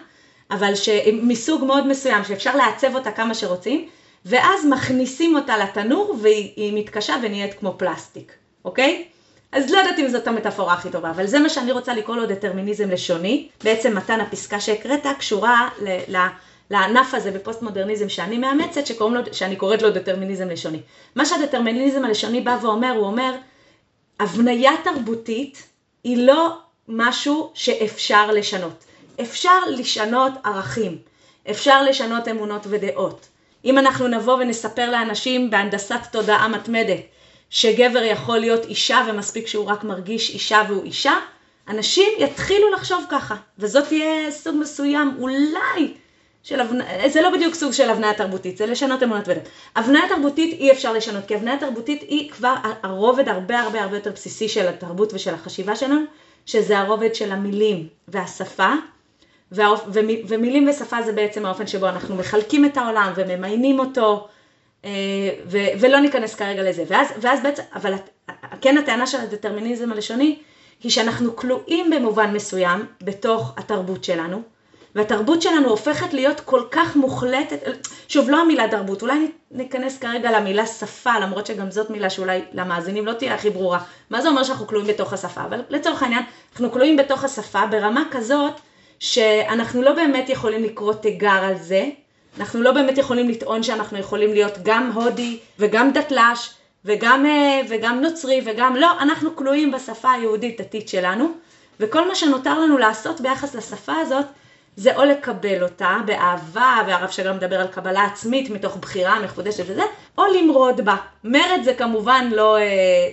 אבל ש... מסוג מאוד מסוים, שאפשר לעצב אותה כמה שרוצים, ואז מכניסים אותה לתנור והיא היא מתקשה ונהיית כמו פלסטיק, אוקיי? אז לא יודעת אם זאת המטאפורה הכי טובה, אבל זה מה שאני רוצה לקרוא לו דטרמיניזם לשוני. בעצם מתן הפסקה שהקראת קשורה ל- ל- לענף הזה בפוסט מודרניזם שאני מאמצת, לו, שאני קוראת לו דטרמיניזם לשוני. מה שהדטרמיניזם הלשוני בא ואומר, הוא אומר, הבניה תרבותית היא לא משהו שאפשר לשנות. אפשר לשנות ערכים, אפשר לשנות אמונות ודעות. אם אנחנו נבוא ונספר לאנשים בהנדסת תודעה מתמדת שגבר יכול להיות אישה ומספיק שהוא רק מרגיש אישה והוא אישה, אנשים יתחילו לחשוב ככה, וזאת תהיה סוג מסוים אולי של הבניה, זה לא בדיוק סוג של הבניה תרבותית, זה לשנות אמונות ודעות. הבניה תרבותית אי אפשר לשנות, כי הבניה תרבותית היא כבר הרובד הרבה הרבה הרבה יותר בסיסי של התרבות ושל החשיבה שלנו, שזה הרובד של המילים והשפה, ומ- ומילים ושפה זה בעצם האופן שבו אנחנו מחלקים את העולם וממיינים אותו, אה, ו- ולא ניכנס כרגע לזה. ואז, ואז בעצם, אבל כן הטענה של הדטרמיניזם הלשוני, היא שאנחנו כלואים במובן מסוים בתוך התרבות שלנו, והתרבות שלנו הופכת להיות כל כך מוחלטת, שוב, לא המילה תרבות, אולי ניכנס כרגע למילה שפה, למרות שגם זאת מילה שאולי למאזינים לא תהיה הכי ברורה. מה זה אומר שאנחנו כלואים בתוך השפה? אבל לצורך העניין, אנחנו כלואים בתוך השפה ברמה כזאת, שאנחנו לא באמת יכולים לקרוא תיגר על זה, אנחנו לא באמת יכולים לטעון שאנחנו יכולים להיות גם הודי וגם דתל"ש וגם, אה, וגם נוצרי וגם לא, אנחנו כלואים בשפה היהודית דתית שלנו, וכל מה שנותר לנו לעשות ביחס לשפה הזאת, זה או לקבל אותה באהבה, והרב שגם מדבר על קבלה עצמית מתוך בחירה מחודשת וזה, או למרוד בה. מרד זה כמובן לא, אה,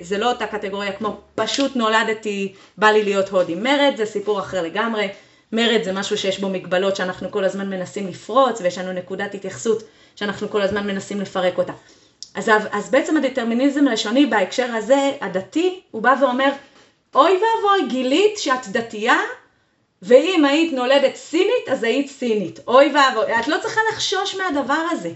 זה לא אותה קטגוריה כמו פשוט נולדתי, בא לי להיות הודי. מרד זה סיפור אחר לגמרי. מרד זה משהו שיש בו מגבלות שאנחנו כל הזמן מנסים לפרוץ, ויש לנו נקודת התייחסות שאנחנו כל הזמן מנסים לפרק אותה. אז, אז בעצם הדטרמיניזם הלשוני בהקשר הזה, הדתי, הוא בא ואומר, אוי ואבוי, גילית שאת דתייה, ואם היית נולדת סינית, אז היית סינית. אוי ואבוי, את לא צריכה לחשוש מהדבר הזה.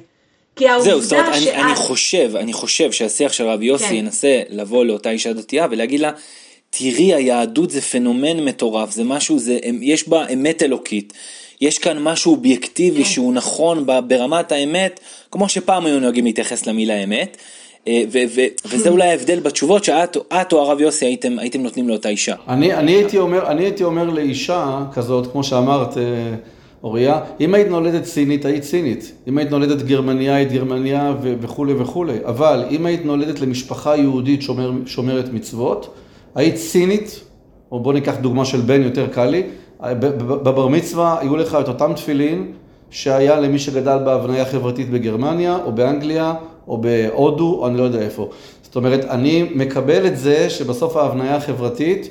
כי העובדה זהו, זאת אומרת, אני, שאת... אני חושב, אני חושב שהשיח של רבי יוסי כן. ינסה לבוא לאותה אישה דתייה ולהגיד לה, תראי, היהדות זה פנומן מטורף, זה משהו, זה, יש בה אמת אלוקית. יש כאן משהו אובייקטיבי כן. שהוא נכון ברמת האמת, כמו שפעם היו נוהגים להתייחס למילה אמת. אה, ו- ו- וזה אולי ההבדל בתשובות שאת או הרב יוסי הייתם, הייתם נותנים לאותה אישה. אני, אני, הייתי אומר, אני הייתי אומר לאישה כזאת, כמו שאמרת, אה, אוריה, אם היית נולדת סינית, היית סינית. אם היית נולדת גרמניה, היית גרמניה ו- וכולי וכולי. אבל אם היית נולדת למשפחה יהודית שומר, שומרת מצוות, היית סינית, או בוא ניקח דוגמה של בן, יותר קל לי, בבר מצווה היו לך את אותם תפילין שהיה למי שגדל בהבניה חברתית בגרמניה, או באנגליה, או בהודו, או אני לא יודע איפה. זאת אומרת, אני מקבל את זה שבסוף ההבניה החברתית,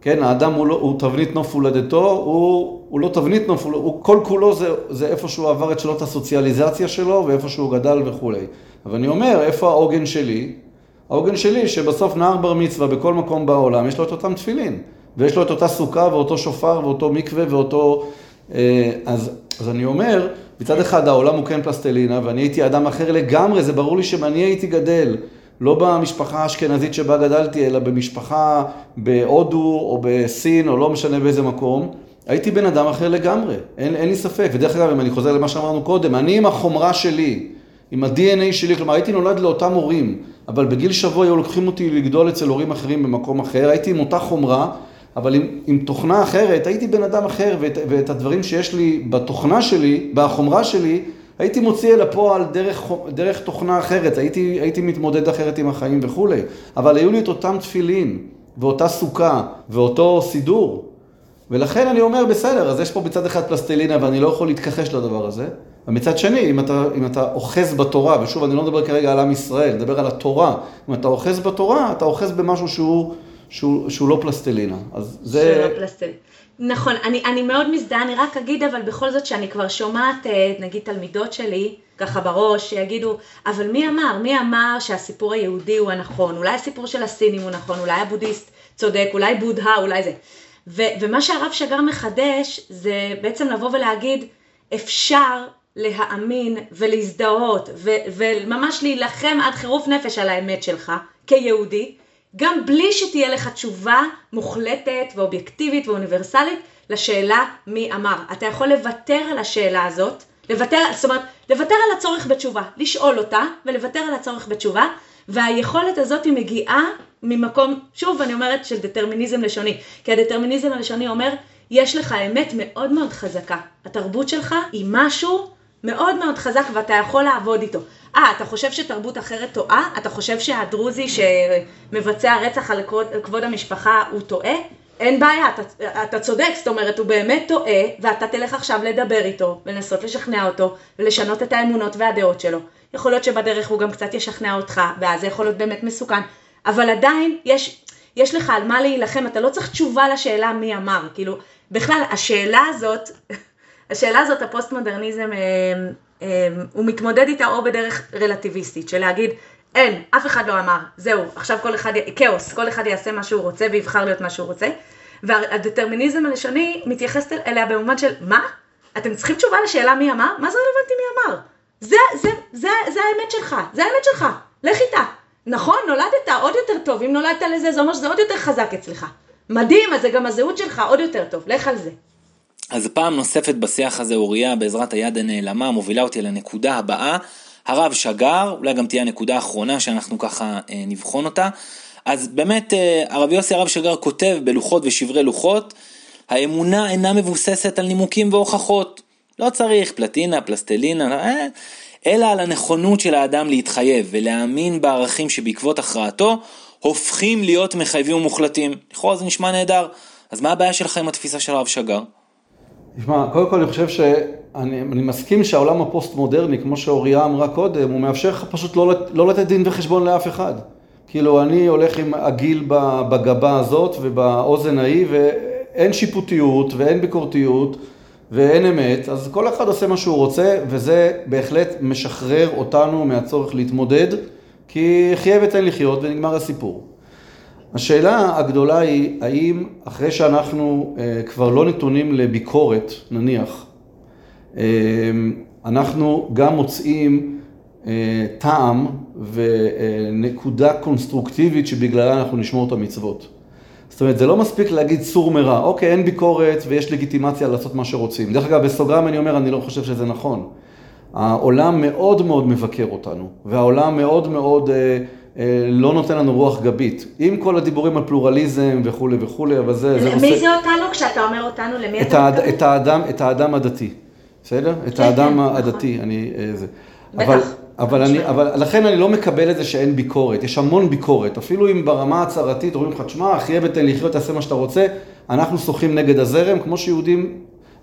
כן, האדם הוא, לא, הוא תבנית נוף הולדתו, הוא, הוא לא תבנית נוף, הוא כל כולו זה, זה איפה שהוא עבר את שנות הסוציאליזציה שלו ואיפה שהוא גדל וכולי. אבל אני אומר, איפה העוגן שלי? העוגן שלי שבסוף נער בר מצווה בכל מקום בעולם יש לו את אותם תפילין. ויש לו את אותה סוכה ואותו שופר ואותו מקווה ואותו... אה, אז, אז אני אומר, מצד אחד העולם הוא כן פלסטלינה ואני הייתי אדם אחר לגמרי, זה ברור לי שאם אני הייתי גדל לא במשפחה האשכנזית שבה גדלתי, אלא במשפחה בהודו או בסין או לא משנה באיזה מקום, הייתי בן אדם אחר לגמרי, אין, אין לי ספק. ודרך אגב, אם אני חוזר למה שאמרנו קודם, אני עם החומרה שלי, עם ה-DNA שלי, כלומר הייתי נולד לאותם הורים, אבל בגיל שבוע היו לוקחים אותי לגדול אצל הורים אחרים במקום אחר, הייתי עם אותה חומרה, אבל עם, עם תוכנה אחרת, הייתי בן אדם אחר, ואת, ואת הדברים שיש לי בתוכנה שלי, בחומרה שלי, הייתי מוציא אל הפועל דרך, דרך תוכנה אחרת, הייתי, הייתי מתמודד אחרת עם החיים וכולי. אבל היו לי את אותם תפילין, ואותה סוכה, ואותו סידור. ולכן אני אומר, בסדר, אז יש פה מצד אחד פלסטלינה ואני לא יכול להתכחש לדבר הזה. ומצד שני, אם אתה, אם אתה אוחז בתורה, ושוב, אני לא מדבר כרגע על עם ישראל, אני מדבר על התורה. אם אתה אוחז בתורה, אתה אוחז במשהו שהוא... שהוא, שהוא לא פלסטלינה. אז זה... שהוא לא פלסטלינה. נכון, אני, אני מאוד מזדהה, אני רק אגיד, אבל בכל זאת שאני כבר שומעת, אה, נגיד תלמידות שלי, ככה בראש, שיגידו, אבל מי אמר? מי אמר שהסיפור היהודי הוא הנכון? אולי הסיפור של הסינים הוא נכון, אולי הבודהיסט צודק, אולי בודהה, אולי זה. ו, ומה שהרב שגר מחדש, זה בעצם לבוא ולהגיד, אפשר להאמין ולהזדהות, ו, וממש להילחם עד חירוף נפש על האמת שלך, כיהודי, גם בלי שתהיה לך תשובה מוחלטת ואובייקטיבית ואוניברסלית לשאלה מי אמר. אתה יכול לוותר על השאלה הזאת, לוותר, זאת אומרת, לוותר על הצורך בתשובה, לשאול אותה ולוותר על הצורך בתשובה, והיכולת הזאת היא מגיעה ממקום, שוב אני אומרת, של דטרמיניזם לשוני, כי הדטרמיניזם הלשוני אומר, יש לך אמת מאוד מאוד חזקה. התרבות שלך היא משהו מאוד מאוד חזק ואתה יכול לעבוד איתו. אה, אתה חושב שתרבות אחרת טועה? אתה חושב שהדרוזי שמבצע רצח על כבוד, המשפחה הוא טועה? אין בעיה, אתה, אתה צודק, זאת אומרת, הוא באמת טועה, ואתה תלך עכשיו לדבר איתו, ולנסות לשכנע אותו, ולשנות את האמונות והדעות שלו. יכול להיות שבדרך הוא גם קצת ישכנע אותך, ואז זה יכול להיות באמת מסוכן. אבל עדיין, יש, יש לך על מה להילחם, אתה לא צריך תשובה לשאלה מי אמר. כאילו, בכלל, השאלה הזאת, השאלה הזאת, הפוסט-מודרניזם, אה, אמ, הוא מתמודד איתה או בדרך רלטיביסטית, של להגיד, אין, אף אחד לא אמר, זהו, עכשיו כל אחד, כאוס, כל אחד יעשה מה שהוא רוצה ויבחר להיות מה שהוא רוצה. והדטרמיניזם הלשוני מתייחס אליה במובן של, מה? אתם צריכים תשובה לשאלה מי אמר? מה זה רלוונטי מי אמר? זה, זה, זה, זה האמת שלך, זה האמת שלך, לך איתה. נכון, נולדת עוד יותר טוב, אם נולדת לזה זה אומר שזה עוד יותר חזק אצלך. מדהים, אז זה גם הזהות שלך עוד יותר טוב, לך על זה. אז פעם נוספת בשיח הזה אוריה בעזרת היד הנעלמה מובילה אותי לנקודה הבאה. הרב שגר, אולי גם תהיה הנקודה האחרונה שאנחנו ככה אה, נבחון אותה. אז באמת אה, הרב יוסי הרב שגר כותב בלוחות ושברי לוחות, האמונה אינה מבוססת על נימוקים והוכחות. לא צריך פלטינה, פלסטלינה, אה, אלא על הנכונות של האדם להתחייב ולהאמין בערכים שבעקבות הכרעתו הופכים להיות מחייבים ומוחלטים. לכאורה זה נשמע נהדר. אז מה הבעיה שלך עם התפיסה של הרב שגר? תשמע, קודם כל אני חושב שאני אני מסכים שהעולם הפוסט-מודרני, כמו שאוריה אמרה קודם, הוא מאפשר לך פשוט לא, לא לתת דין וחשבון לאף אחד. כאילו, אני הולך עם הגיל בגבה הזאת ובאוזן ההיא, ואין שיפוטיות ואין ביקורתיות ואין אמת, אז כל אחד עושה מה שהוא רוצה, וזה בהחלט משחרר אותנו מהצורך להתמודד, כי חיה ותן לחיות ונגמר הסיפור. השאלה הגדולה היא, האם אחרי שאנחנו אה, כבר לא נתונים לביקורת, נניח, אה, אנחנו גם מוצאים אה, טעם ונקודה קונסטרוקטיבית שבגללה אנחנו נשמור את המצוות. זאת אומרת, זה לא מספיק להגיד סור מרע, אוקיי, אין ביקורת ויש לגיטימציה לעשות מה שרוצים. דרך אגב, בסוגריים אני אומר, אני לא חושב שזה נכון. העולם מאוד מאוד מבקר אותנו, והעולם מאוד מאוד אה, לא נותן לנו רוח גבית. עם כל הדיבורים על פלורליזם וכולי וכולי, אבל זה... זה מי זה אותנו כשאתה אומר אותנו? למי אתה מתכוון? את האדם, את האדם הדתי, בסדר? את כן, האדם כן, הדתי, נכון. אני... אה, זה. בטח. אבל, אבל, אני. אבל לכן אני לא מקבל את זה שאין ביקורת, יש המון ביקורת, אפילו אם ברמה ההצהרתית אומרים לך, תשמע, חיה ותן לחיות, תעשה מה שאתה רוצה, אנחנו שוחים נגד הזרם, כמו שיהודים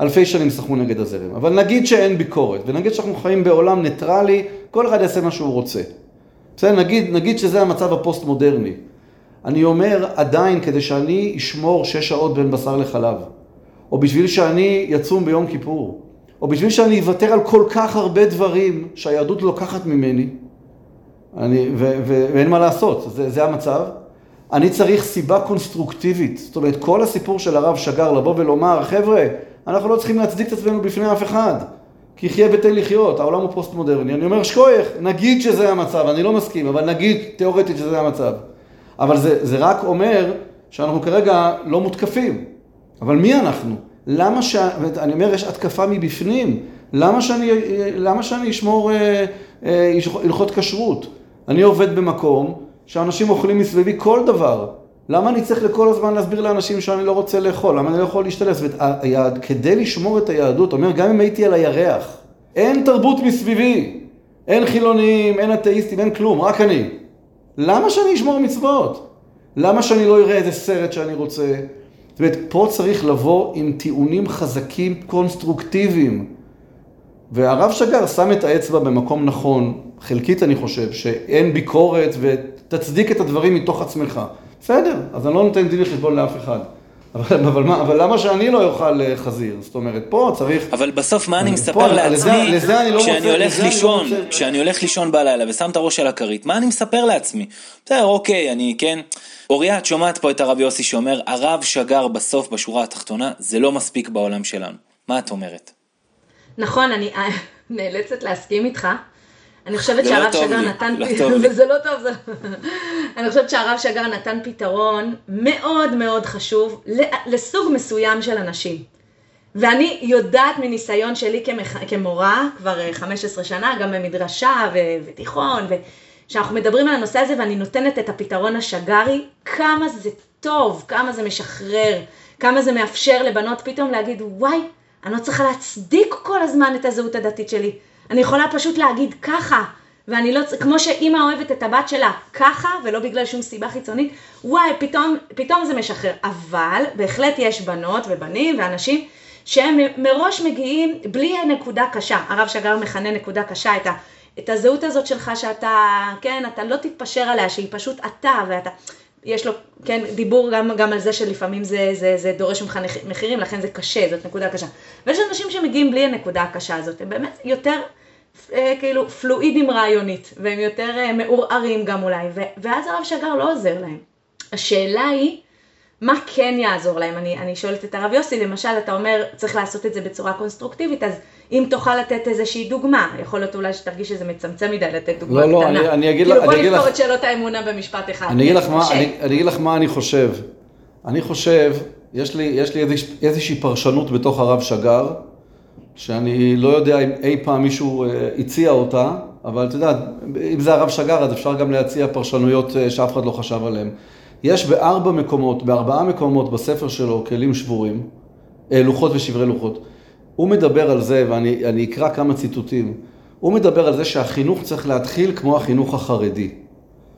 אלפי שנים שחו נגד הזרם. אבל נגיד שאין ביקורת, ונגיד שאנחנו חיים בעולם ניטרלי, כל אחד יעשה מה שהוא רוצה. בסדר, נגיד, נגיד שזה המצב הפוסט-מודרני. אני אומר, עדיין, כדי שאני אשמור שש שעות בין בשר לחלב, או בשביל שאני יצום ביום כיפור, או בשביל שאני אוותר על כל כך הרבה דברים שהיהדות לוקחת ממני, אני, ו, ו, ואין מה לעשות, זה, זה המצב. אני צריך סיבה קונסטרוקטיבית. זאת אומרת, כל הסיפור של הרב שגר לבוא ולומר, חבר'ה, אנחנו לא צריכים להצדיק את עצמנו בפני אף אחד. כי חיה ותן לחיות, העולם הוא פוסט-מודרני. אני אומר, שכוייך, נגיד שזה המצב, אני לא מסכים, אבל נגיד תיאורטית שזה המצב. אבל זה, זה רק אומר שאנחנו כרגע לא מותקפים. אבל מי אנחנו? למה ש... אני אומר, יש התקפה מבפנים. למה שאני, למה שאני אשמור אה, אה, הלכות כשרות? אני עובד במקום שאנשים אוכלים מסביבי כל דבר. למה אני צריך לכל הזמן להסביר לאנשים שאני לא רוצה לאכול? למה אני לא יכול להשתלס? כדי לשמור את היהדות, אומר, גם אם הייתי על הירח, אין תרבות מסביבי, אין חילונים, אין אתאיסטים, אין כלום, רק אני. למה שאני אשמור מצוות? למה שאני לא אראה איזה סרט שאני רוצה? זאת אומרת, פה צריך לבוא עם טיעונים חזקים, קונסטרוקטיביים. והרב שגר שם את האצבע במקום נכון, חלקית אני חושב, שאין ביקורת ותצדיק את הדברים מתוך עצמך. בסדר, אז אני לא נותן דין וחשבון לאף אחד. אבל, אבל, מה, אבל למה שאני לא אוכל אה, חזיר? זאת אומרת, פה צריך... אבל בסוף מה אני פה, מספר לזה- לעצמי לא כשאני רוצה- הולך לא לישון, רוצה- כשאני הולך לישון בלילה ושם את הראש על הכרית, מה אני מספר לעצמי? בסדר, אוקיי, אני כן... אוריה, את שומעת פה את הרב יוסי שאומר, הרב שגר בסוף בשורה התחתונה, זה לא מספיק בעולם שלנו. מה את אומרת? נכון, אני אה, נאלצת להסכים איתך. אני חושבת לא שהרב טוב שגר לי, נתן, לא פ- טוב לי. וזה לא טוב, זה... אני חושבת שהרב שגר נתן פתרון מאוד מאוד חשוב לסוג מסוים של אנשים. ואני יודעת מניסיון שלי כמח... כמורה, כבר אה, 15 שנה, גם במדרשה ו... ותיכון, ושאנחנו מדברים על הנושא הזה ואני נותנת את הפתרון השגרי, כמה זה טוב, כמה זה משחרר, כמה זה מאפשר לבנות פתאום להגיד, וואי, אני לא צריכה להצדיק כל הזמן את הזהות הדתית שלי. אני יכולה פשוט להגיד ככה, ואני לא, כמו שאימא אוהבת את הבת שלה ככה, ולא בגלל שום סיבה חיצונית, וואי, פתאום, פתאום זה משחרר. אבל בהחלט יש בנות ובנים ואנשים שהם מראש מגיעים בלי נקודה קשה. הרב שגר מכנה נקודה קשה את, ה, את הזהות הזאת שלך שאתה, כן, אתה לא תתפשר עליה, שהיא פשוט אתה ואתה... יש לו, כן, דיבור גם, גם על זה שלפעמים זה, זה, זה דורש ממך מחירים, לכן זה קשה, זאת נקודה קשה. ויש אנשים שמגיעים בלי הנקודה הקשה הזאת, הם באמת יותר אה, כאילו פלואידים רעיונית, והם יותר אה, מעורערים גם אולי, ו- ואז הרב שגר לא עוזר להם. השאלה היא, מה כן יעזור להם? אני, אני שואלת את הרב יוסי, למשל, אתה אומר, צריך לעשות את זה בצורה קונסטרוקטיבית, אז אם תוכל לתת איזושהי דוגמה, יכול להיות אולי שתרגיש שזה מצמצם מדי לתת דוגמה לא, לא, קטנה. אני- אני אגיד כאילו, לך- בוא אני אגיד נפתור לך- את שאלות האמונה במשפט אחד. אני אגיד כן, לך מה, קשה. אני, אני אגיד לך מה אני חושב. אני חושב, יש לי, יש לי איזוש, איזושהי פרשנות בתוך הרב שגר, שאני לא יודע אם אי פעם מישהו אה, הציע אותה, אבל אתה יודע, אם זה הרב שגר, אז אפשר גם להציע פרשנויות אה, שאף אחד לא חשב עליהן. יש בארבע מקומות, בארבעה מקומות בספר שלו, כלים שבורים, אה, לוחות ושברי לוחות. הוא מדבר על זה, ואני אני אקרא כמה ציטוטים. הוא מדבר על זה שהחינוך צריך להתחיל כמו החינוך החרדי.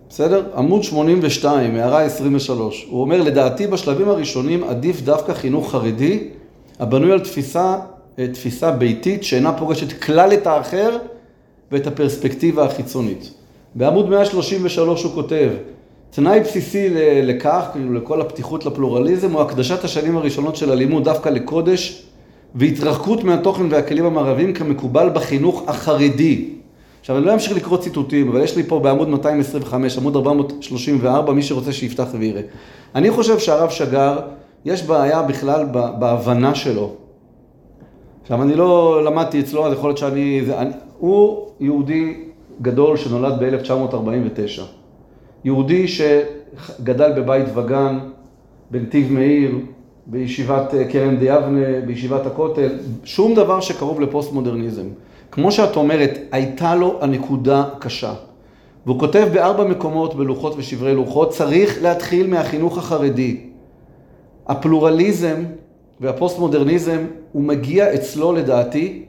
בסדר? עמוד 82, הערה 23. הוא אומר, לדעתי בשלבים הראשונים עדיף דווקא חינוך חרדי, הבנוי על תפיסה, אה, תפיסה ביתית שאינה פוגשת כלל את האחר ואת הפרספקטיבה החיצונית. בעמוד 133 הוא כותב, תנאי בסיסי לכך, כאילו לכל הפתיחות לפלורליזם, הוא הקדשת השנים הראשונות של הלימוד דווקא לקודש והתרחקות מהתוכן והכלים המערביים כמקובל בחינוך החרדי. עכשיו, אני לא אמשיך לקרוא ציטוטים, אבל יש לי פה בעמוד 225, עמוד 434, מי שרוצה שיפתח ויראה. אני חושב שהרב שגר, יש בעיה בכלל בהבנה שלו. עכשיו, אני לא למדתי אצלו, אז יכול להיות שאני... זה, אני, הוא יהודי גדול שנולד ב-1949. יהודי שגדל בבית וגן, בנתיב מאיר, בישיבת אה, כרם דיאבנה, בישיבת הכותל, שום דבר שקרוב לפוסט מודרניזם. כמו שאת אומרת, הייתה לו הנקודה קשה. והוא כותב בארבע מקומות בלוחות ושברי לוחות, צריך להתחיל מהחינוך החרדי. הפלורליזם והפוסט-מודרניזם, הוא מגיע אצלו לדעתי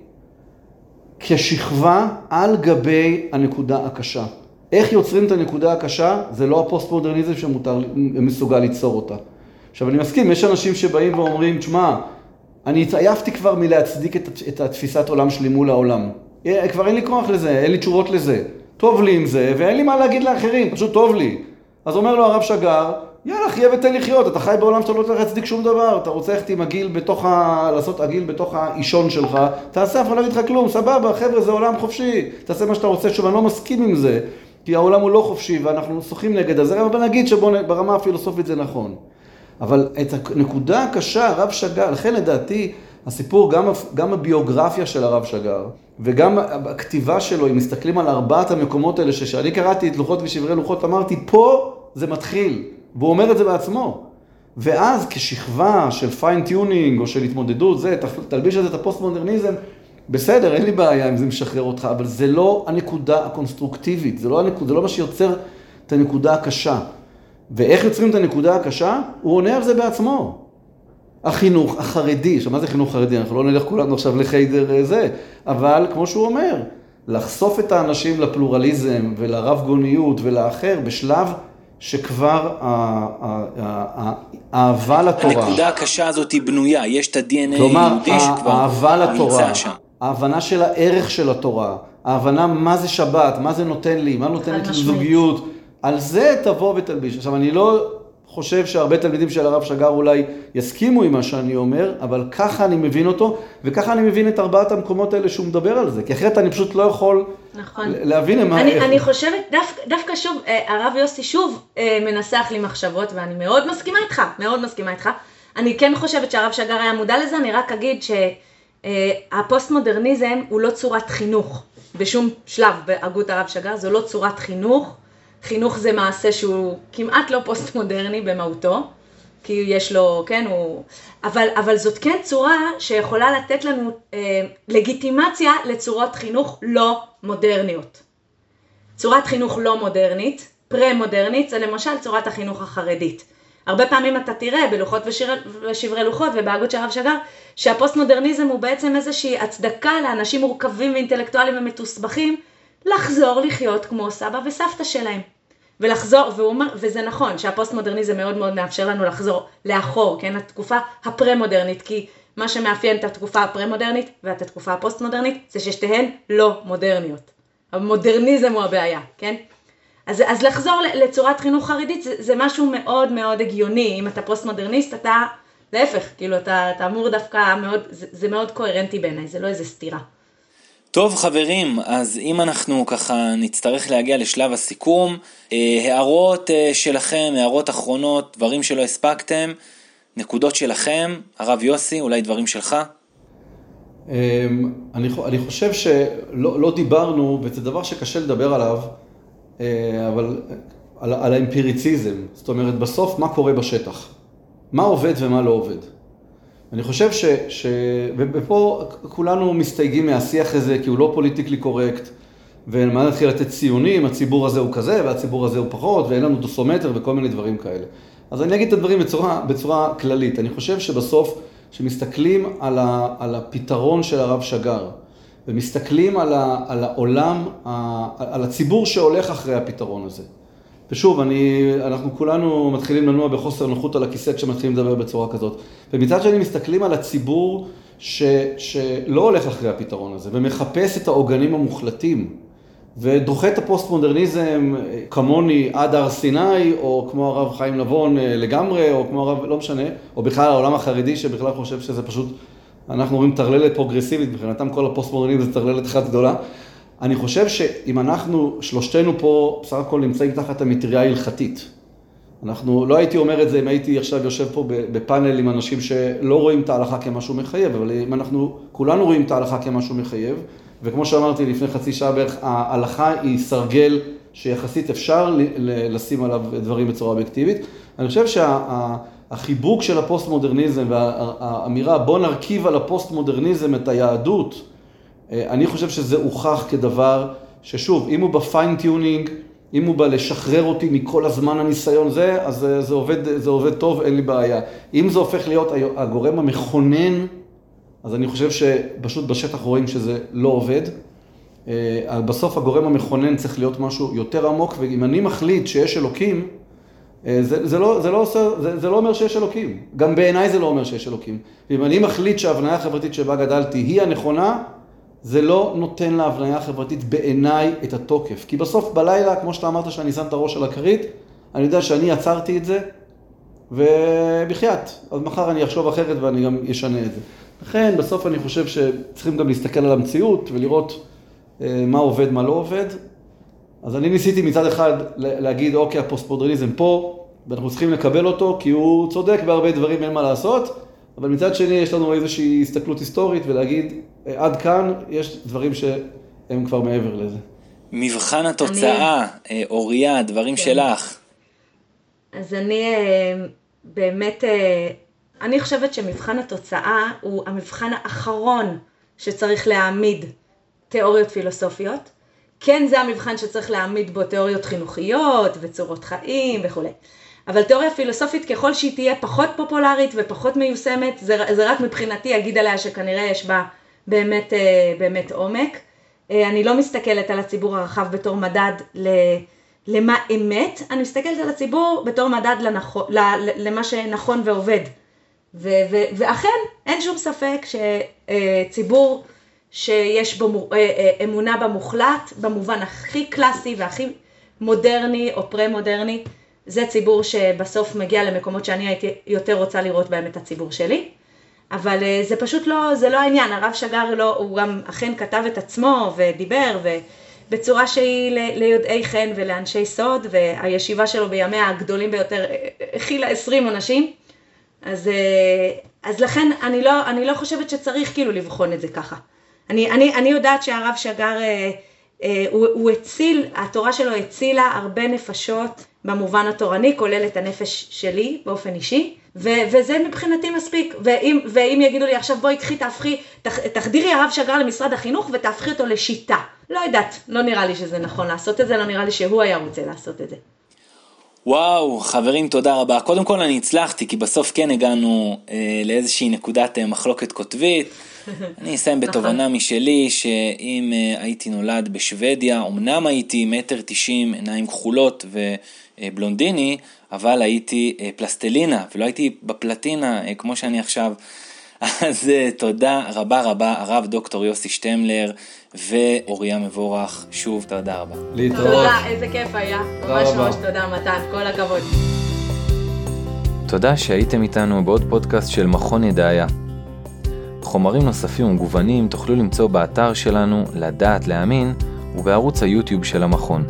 כשכבה על גבי הנקודה הקשה. איך יוצרים את הנקודה הקשה, זה לא הפוסט-מודרניזם שמסוגל ליצור אותה. עכשיו, אני מסכים, יש אנשים שבאים ואומרים, תשמע, אני התעייפתי כבר מלהצדיק את, את התפיסת עולם שלי מול העולם. אה, כבר אין לי כוח לזה, אין לי תשובות לזה. טוב לי עם זה, ואין לי מה להגיד לאחרים, פשוט טוב לי. אז אומר לו הרב שגר, יאללה, חיה ותן לחיות, אתה חי בעולם שאתה לא צריך להצדיק שום דבר, אתה רוצה ללכת עם הגיל בתוך ה... לעשות עגיל בתוך האישון שלך, תעשה, אף אחד לא יגיד לך כלום, סבבה, חבר'ה, זה עולם חופשי, תעשה מה שאתה רוצה, שוב, אני לא מסכים עם זה, כי העולם הוא לא חופשי ואנחנו שוחים נגד הזה, אבל נגיד שברמה הפילוסופית זה נכון. אבל את הנקודה הקשה, הרב שגר, לכן לדעתי, הסיפור, גם, גם הביוגרפיה של הרב שגר, וגם הכתיבה שלו, אם מסתכלים על ארבעת המקומות האלה, שכשאני קראתי את לוחות ושברי לוחות, אמרתי, פה זה מתחיל. והוא אומר את זה בעצמו. ואז כשכבה של fine-tuning או של התמודדות, זה, תלביש על זה את הפוסט-מודרניזם, בסדר, אין לי בעיה אם זה משחרר אותך, אבל זה לא הנקודה הקונסטרוקטיבית, זה לא, הנקוד, זה לא מה שיוצר את הנקודה הקשה. ואיך יוצרים את הנקודה הקשה? הוא עונה על זה בעצמו. החינוך החרדי, עכשיו מה זה חינוך חרדי? אנחנו לא נלך כולנו עכשיו לחיידר אה, זה, אבל כמו שהוא אומר, לחשוף את האנשים לפלורליזם ולרב גוניות ולאחר בשלב שכבר האהבה לתורה... הנקודה הקשה הזאת היא בנויה, יש את ה-DNA היהודי שכבר נמצא שם. ההבנה של הערך של התורה, ההבנה מה זה שבת, מה זה נותן לי, מה נותן לי זוגיות, על זה תבוא ותלביש. עכשיו, אני לא חושב שהרבה תלמידים של הרב שגר אולי יסכימו עם מה שאני אומר, אבל ככה אני מבין אותו, וככה אני מבין את ארבעת המקומות האלה שהוא מדבר על זה, כי אחרת אני פשוט לא יכול נכון. להבין מה... אני, אני חושבת, דווקא, דווקא שוב, אה, הרב יוסי שוב אה, מנסח לי מחשבות, ואני מאוד מסכימה איתך, מאוד מסכימה איתך. אני כן חושבת שהרב שגר היה מודע לזה, אני רק אגיד שהפוסט-מודרניזם אה, הוא לא צורת חינוך בשום שלב בהגות הרב שגר, זו לא צורת חינוך. חינוך זה מעשה שהוא כמעט לא פוסט-מודרני במהותו, כי יש לו, כן, הוא... אבל, אבל זאת כן צורה שיכולה לתת לנו אה, לגיטימציה לצורות חינוך לא מודרניות. צורת חינוך לא מודרנית, פרה-מודרנית, זה למשל צורת החינוך החרדית. הרבה פעמים אתה תראה בלוחות ושיר, ושברי לוחות ובהגות של הרב שגר, שהפוסט-מודרניזם הוא בעצם איזושהי הצדקה לאנשים מורכבים ואינטלקטואליים ומתוסבכים לחזור לחיות כמו סבא וסבתא שלהם. ולחזור, והוא אומר, וזה נכון, שהפוסט מודרניזם מאוד מאוד מאפשר לנו לחזור לאחור, כן, התקופה הפרה-מודרנית, כי מה שמאפיין את התקופה הפרה-מודרנית ואת התקופה הפוסט-מודרנית, זה ששתיהן לא מודרניות. המודרניזם הוא הבעיה, כן? אז, אז לחזור לצורת חינוך חרדית זה, זה משהו מאוד מאוד הגיוני, אם אתה פוסט-מודרניסט, אתה, להפך, כאילו, אתה, אתה אמור דווקא מאוד, זה, זה מאוד קוהרנטי בעיניי, זה לא איזה סתירה. טוב חברים, אז אם אנחנו ככה נצטרך להגיע לשלב הסיכום, אה, הערות אה, שלכם, הערות אחרונות, דברים שלא הספקתם, נקודות שלכם, הרב יוסי, אולי דברים שלך? אמ, אני, אני חושב שלא לא דיברנו, וזה דבר שקשה לדבר עליו, אבל על, על האמפיריציזם, זאת אומרת בסוף מה קורה בשטח, מה עובד ומה לא עובד. אני חושב ש... ש... ופה כולנו מסתייגים מהשיח הזה, כי הוא לא פוליטיקלי קורקט, ומה נתחיל לתת ציונים, הציבור הזה הוא כזה והציבור הזה הוא פחות, ואין לנו דוסומטר וכל מיני דברים כאלה. אז אני אגיד את הדברים בצורה, בצורה כללית. אני חושב שבסוף, כשמסתכלים על. על הפתרון של הרב שגר, ומסתכלים על, ה... על העולם, על הציבור שהולך אחרי הפתרון הזה, ושוב, אני, אנחנו כולנו מתחילים לנוע בחוסר נוחות על הכיסא כשמתחילים לדבר בצורה כזאת. ומצד שני מסתכלים על הציבור ש, שלא הולך אחרי הפתרון הזה, ומחפש את העוגנים המוחלטים, ודוחה את הפוסט-מודרניזם כמוני עד הר סיני, או כמו הרב חיים נבון אה, לגמרי, או כמו הרב, לא משנה, או בכלל העולם החרדי שבכלל חושב שזה פשוט, אנחנו רואים טרללת פרוגרסיבית, מבחינתם כל הפוסט-מודרניזם זה טרללת אחת גדולה. אני חושב שאם אנחנו, שלושתנו פה, בסך הכל נמצאים תחת המטריה ההלכתית. אנחנו, לא הייתי אומר את זה אם הייתי עכשיו יושב פה בפאנל עם אנשים שלא רואים את ההלכה כמשהו מחייב, אבל אם אנחנו, כולנו רואים את ההלכה כמשהו מחייב, וכמו שאמרתי לפני חצי שעה בערך, ההלכה היא סרגל שיחסית אפשר לשים עליו דברים בצורה אובייקטיבית. אני חושב החיבוק של הפוסט-מודרניזם והאמירה בוא נרכיב על הפוסט-מודרניזם את היהדות, אה, אני חושב שזה הוכח כדבר ששוב, אם הוא ב fine-tuning, אם הוא בא לשחרר אותי מכל הזמן הניסיון זה, אז זה, זה, עובד, זה עובד טוב, אין לי בעיה. אם זה הופך להיות הגורם המכונן, אז אני חושב שפשוט בשטח רואים שזה לא עובד. אה, בסוף הגורם המכונן צריך להיות משהו יותר עמוק, ואם אני מחליט שיש אלוקים, אה, זה, זה, לא, זה, לא עושה, זה, זה לא אומר שיש אלוקים. גם בעיניי זה לא אומר שיש אלוקים. ואם אני מחליט שההבניה החברתית שבה גדלתי היא הנכונה, זה לא נותן להבניה החברתית בעיניי את התוקף. כי בסוף בלילה, כמו שאתה אמרת שאני שם את הראש על הכרית, אני יודע שאני עצרתי את זה, ובחייאת, אז מחר אני אחשוב אחרת ואני גם אשנה את זה. לכן, בסוף אני חושב שצריכים גם להסתכל על המציאות ולראות אה, מה עובד, מה לא עובד. אז אני ניסיתי מצד אחד להגיד, אוקיי, הפוסט-מודרניזם פה, ואנחנו צריכים לקבל אותו, כי הוא צודק בהרבה דברים, אין מה לעשות, אבל מצד שני יש לנו איזושהי הסתכלות היסטורית ולהגיד, אה, עד כאן יש דברים שהם כבר מעבר לזה. מבחן התוצאה, אני... אה, אוריה, דברים כן. שלך. אז אני באמת, אני חושבת שמבחן התוצאה הוא המבחן האחרון שצריך להעמיד תיאוריות פילוסופיות. כן זה המבחן שצריך להעמיד בו תיאוריות חינוכיות וצורות חיים וכולי. אבל תיאוריה פילוסופית ככל שהיא תהיה פחות פופולרית ופחות מיושמת, זה, זה רק מבחינתי אגיד עליה שכנראה יש בה באמת, אה, באמת עומק. אה, אני לא מסתכלת על הציבור הרחב בתור מדד ל, למה אמת, אני מסתכלת על הציבור בתור מדד לנכון, למה שנכון ועובד. ו, ו, ואכן, אין שום ספק שציבור שיש בו אה, אה, אמונה במוחלט, במובן הכי קלאסי והכי מודרני או פרה-מודרני, זה ציבור שבסוף מגיע למקומות שאני הייתי יותר רוצה לראות בהם את הציבור שלי. אבל אה, זה פשוט לא, זה לא העניין, הרב שגר לא, הוא גם אכן כתב את עצמו ודיבר ובצורה שהיא ליודעי חן ולאנשי סוד והישיבה שלו בימיה הגדולים ביותר הכילה 20 אנשים. אז, אז לכן אני לא, אני לא חושבת שצריך כאילו לבחון את זה ככה. אני, אני, אני יודעת שהרב שגר, אה, אה, הוא, הוא הציל, התורה שלו הצילה הרבה נפשות במובן התורני, כולל את הנפש שלי באופן אישי, ו, וזה מבחינתי מספיק. ואם, ואם יגידו לי עכשיו בואי קחי, תהפכי, תח, תחדירי הרב שגר למשרד החינוך ותהפכי אותו לשיטה. לא יודעת, לא נראה לי שזה נכון לעשות את זה, לא נראה לי שהוא היה רוצה לעשות את זה. וואו, חברים, תודה רבה. קודם כל אני הצלחתי, כי בסוף כן הגענו אה, לאיזושהי נקודת אה, מחלוקת קוטבית. אני אסיים בתובנה נכון. משלי, שאם אה, הייתי נולד בשוודיה, אמנם הייתי מטר תשעים, עיניים כחולות ובלונדיני, אבל הייתי אה, פלסטלינה, ולא הייתי בפלטינה אה, כמו שאני עכשיו. אז תודה רבה רבה, הרב דוקטור יוסי שטמלר ואוריה מבורך, שוב תודה רבה. להתראות. תודה, איזה כיף היה. ממש ממש תודה מתן, כל הכבוד. תודה שהייתם איתנו בעוד פודקאסט של מכון ידעיה. חומרים נוספים ומגוונים תוכלו למצוא באתר שלנו לדעת להאמין ובערוץ היוטיוב של המכון.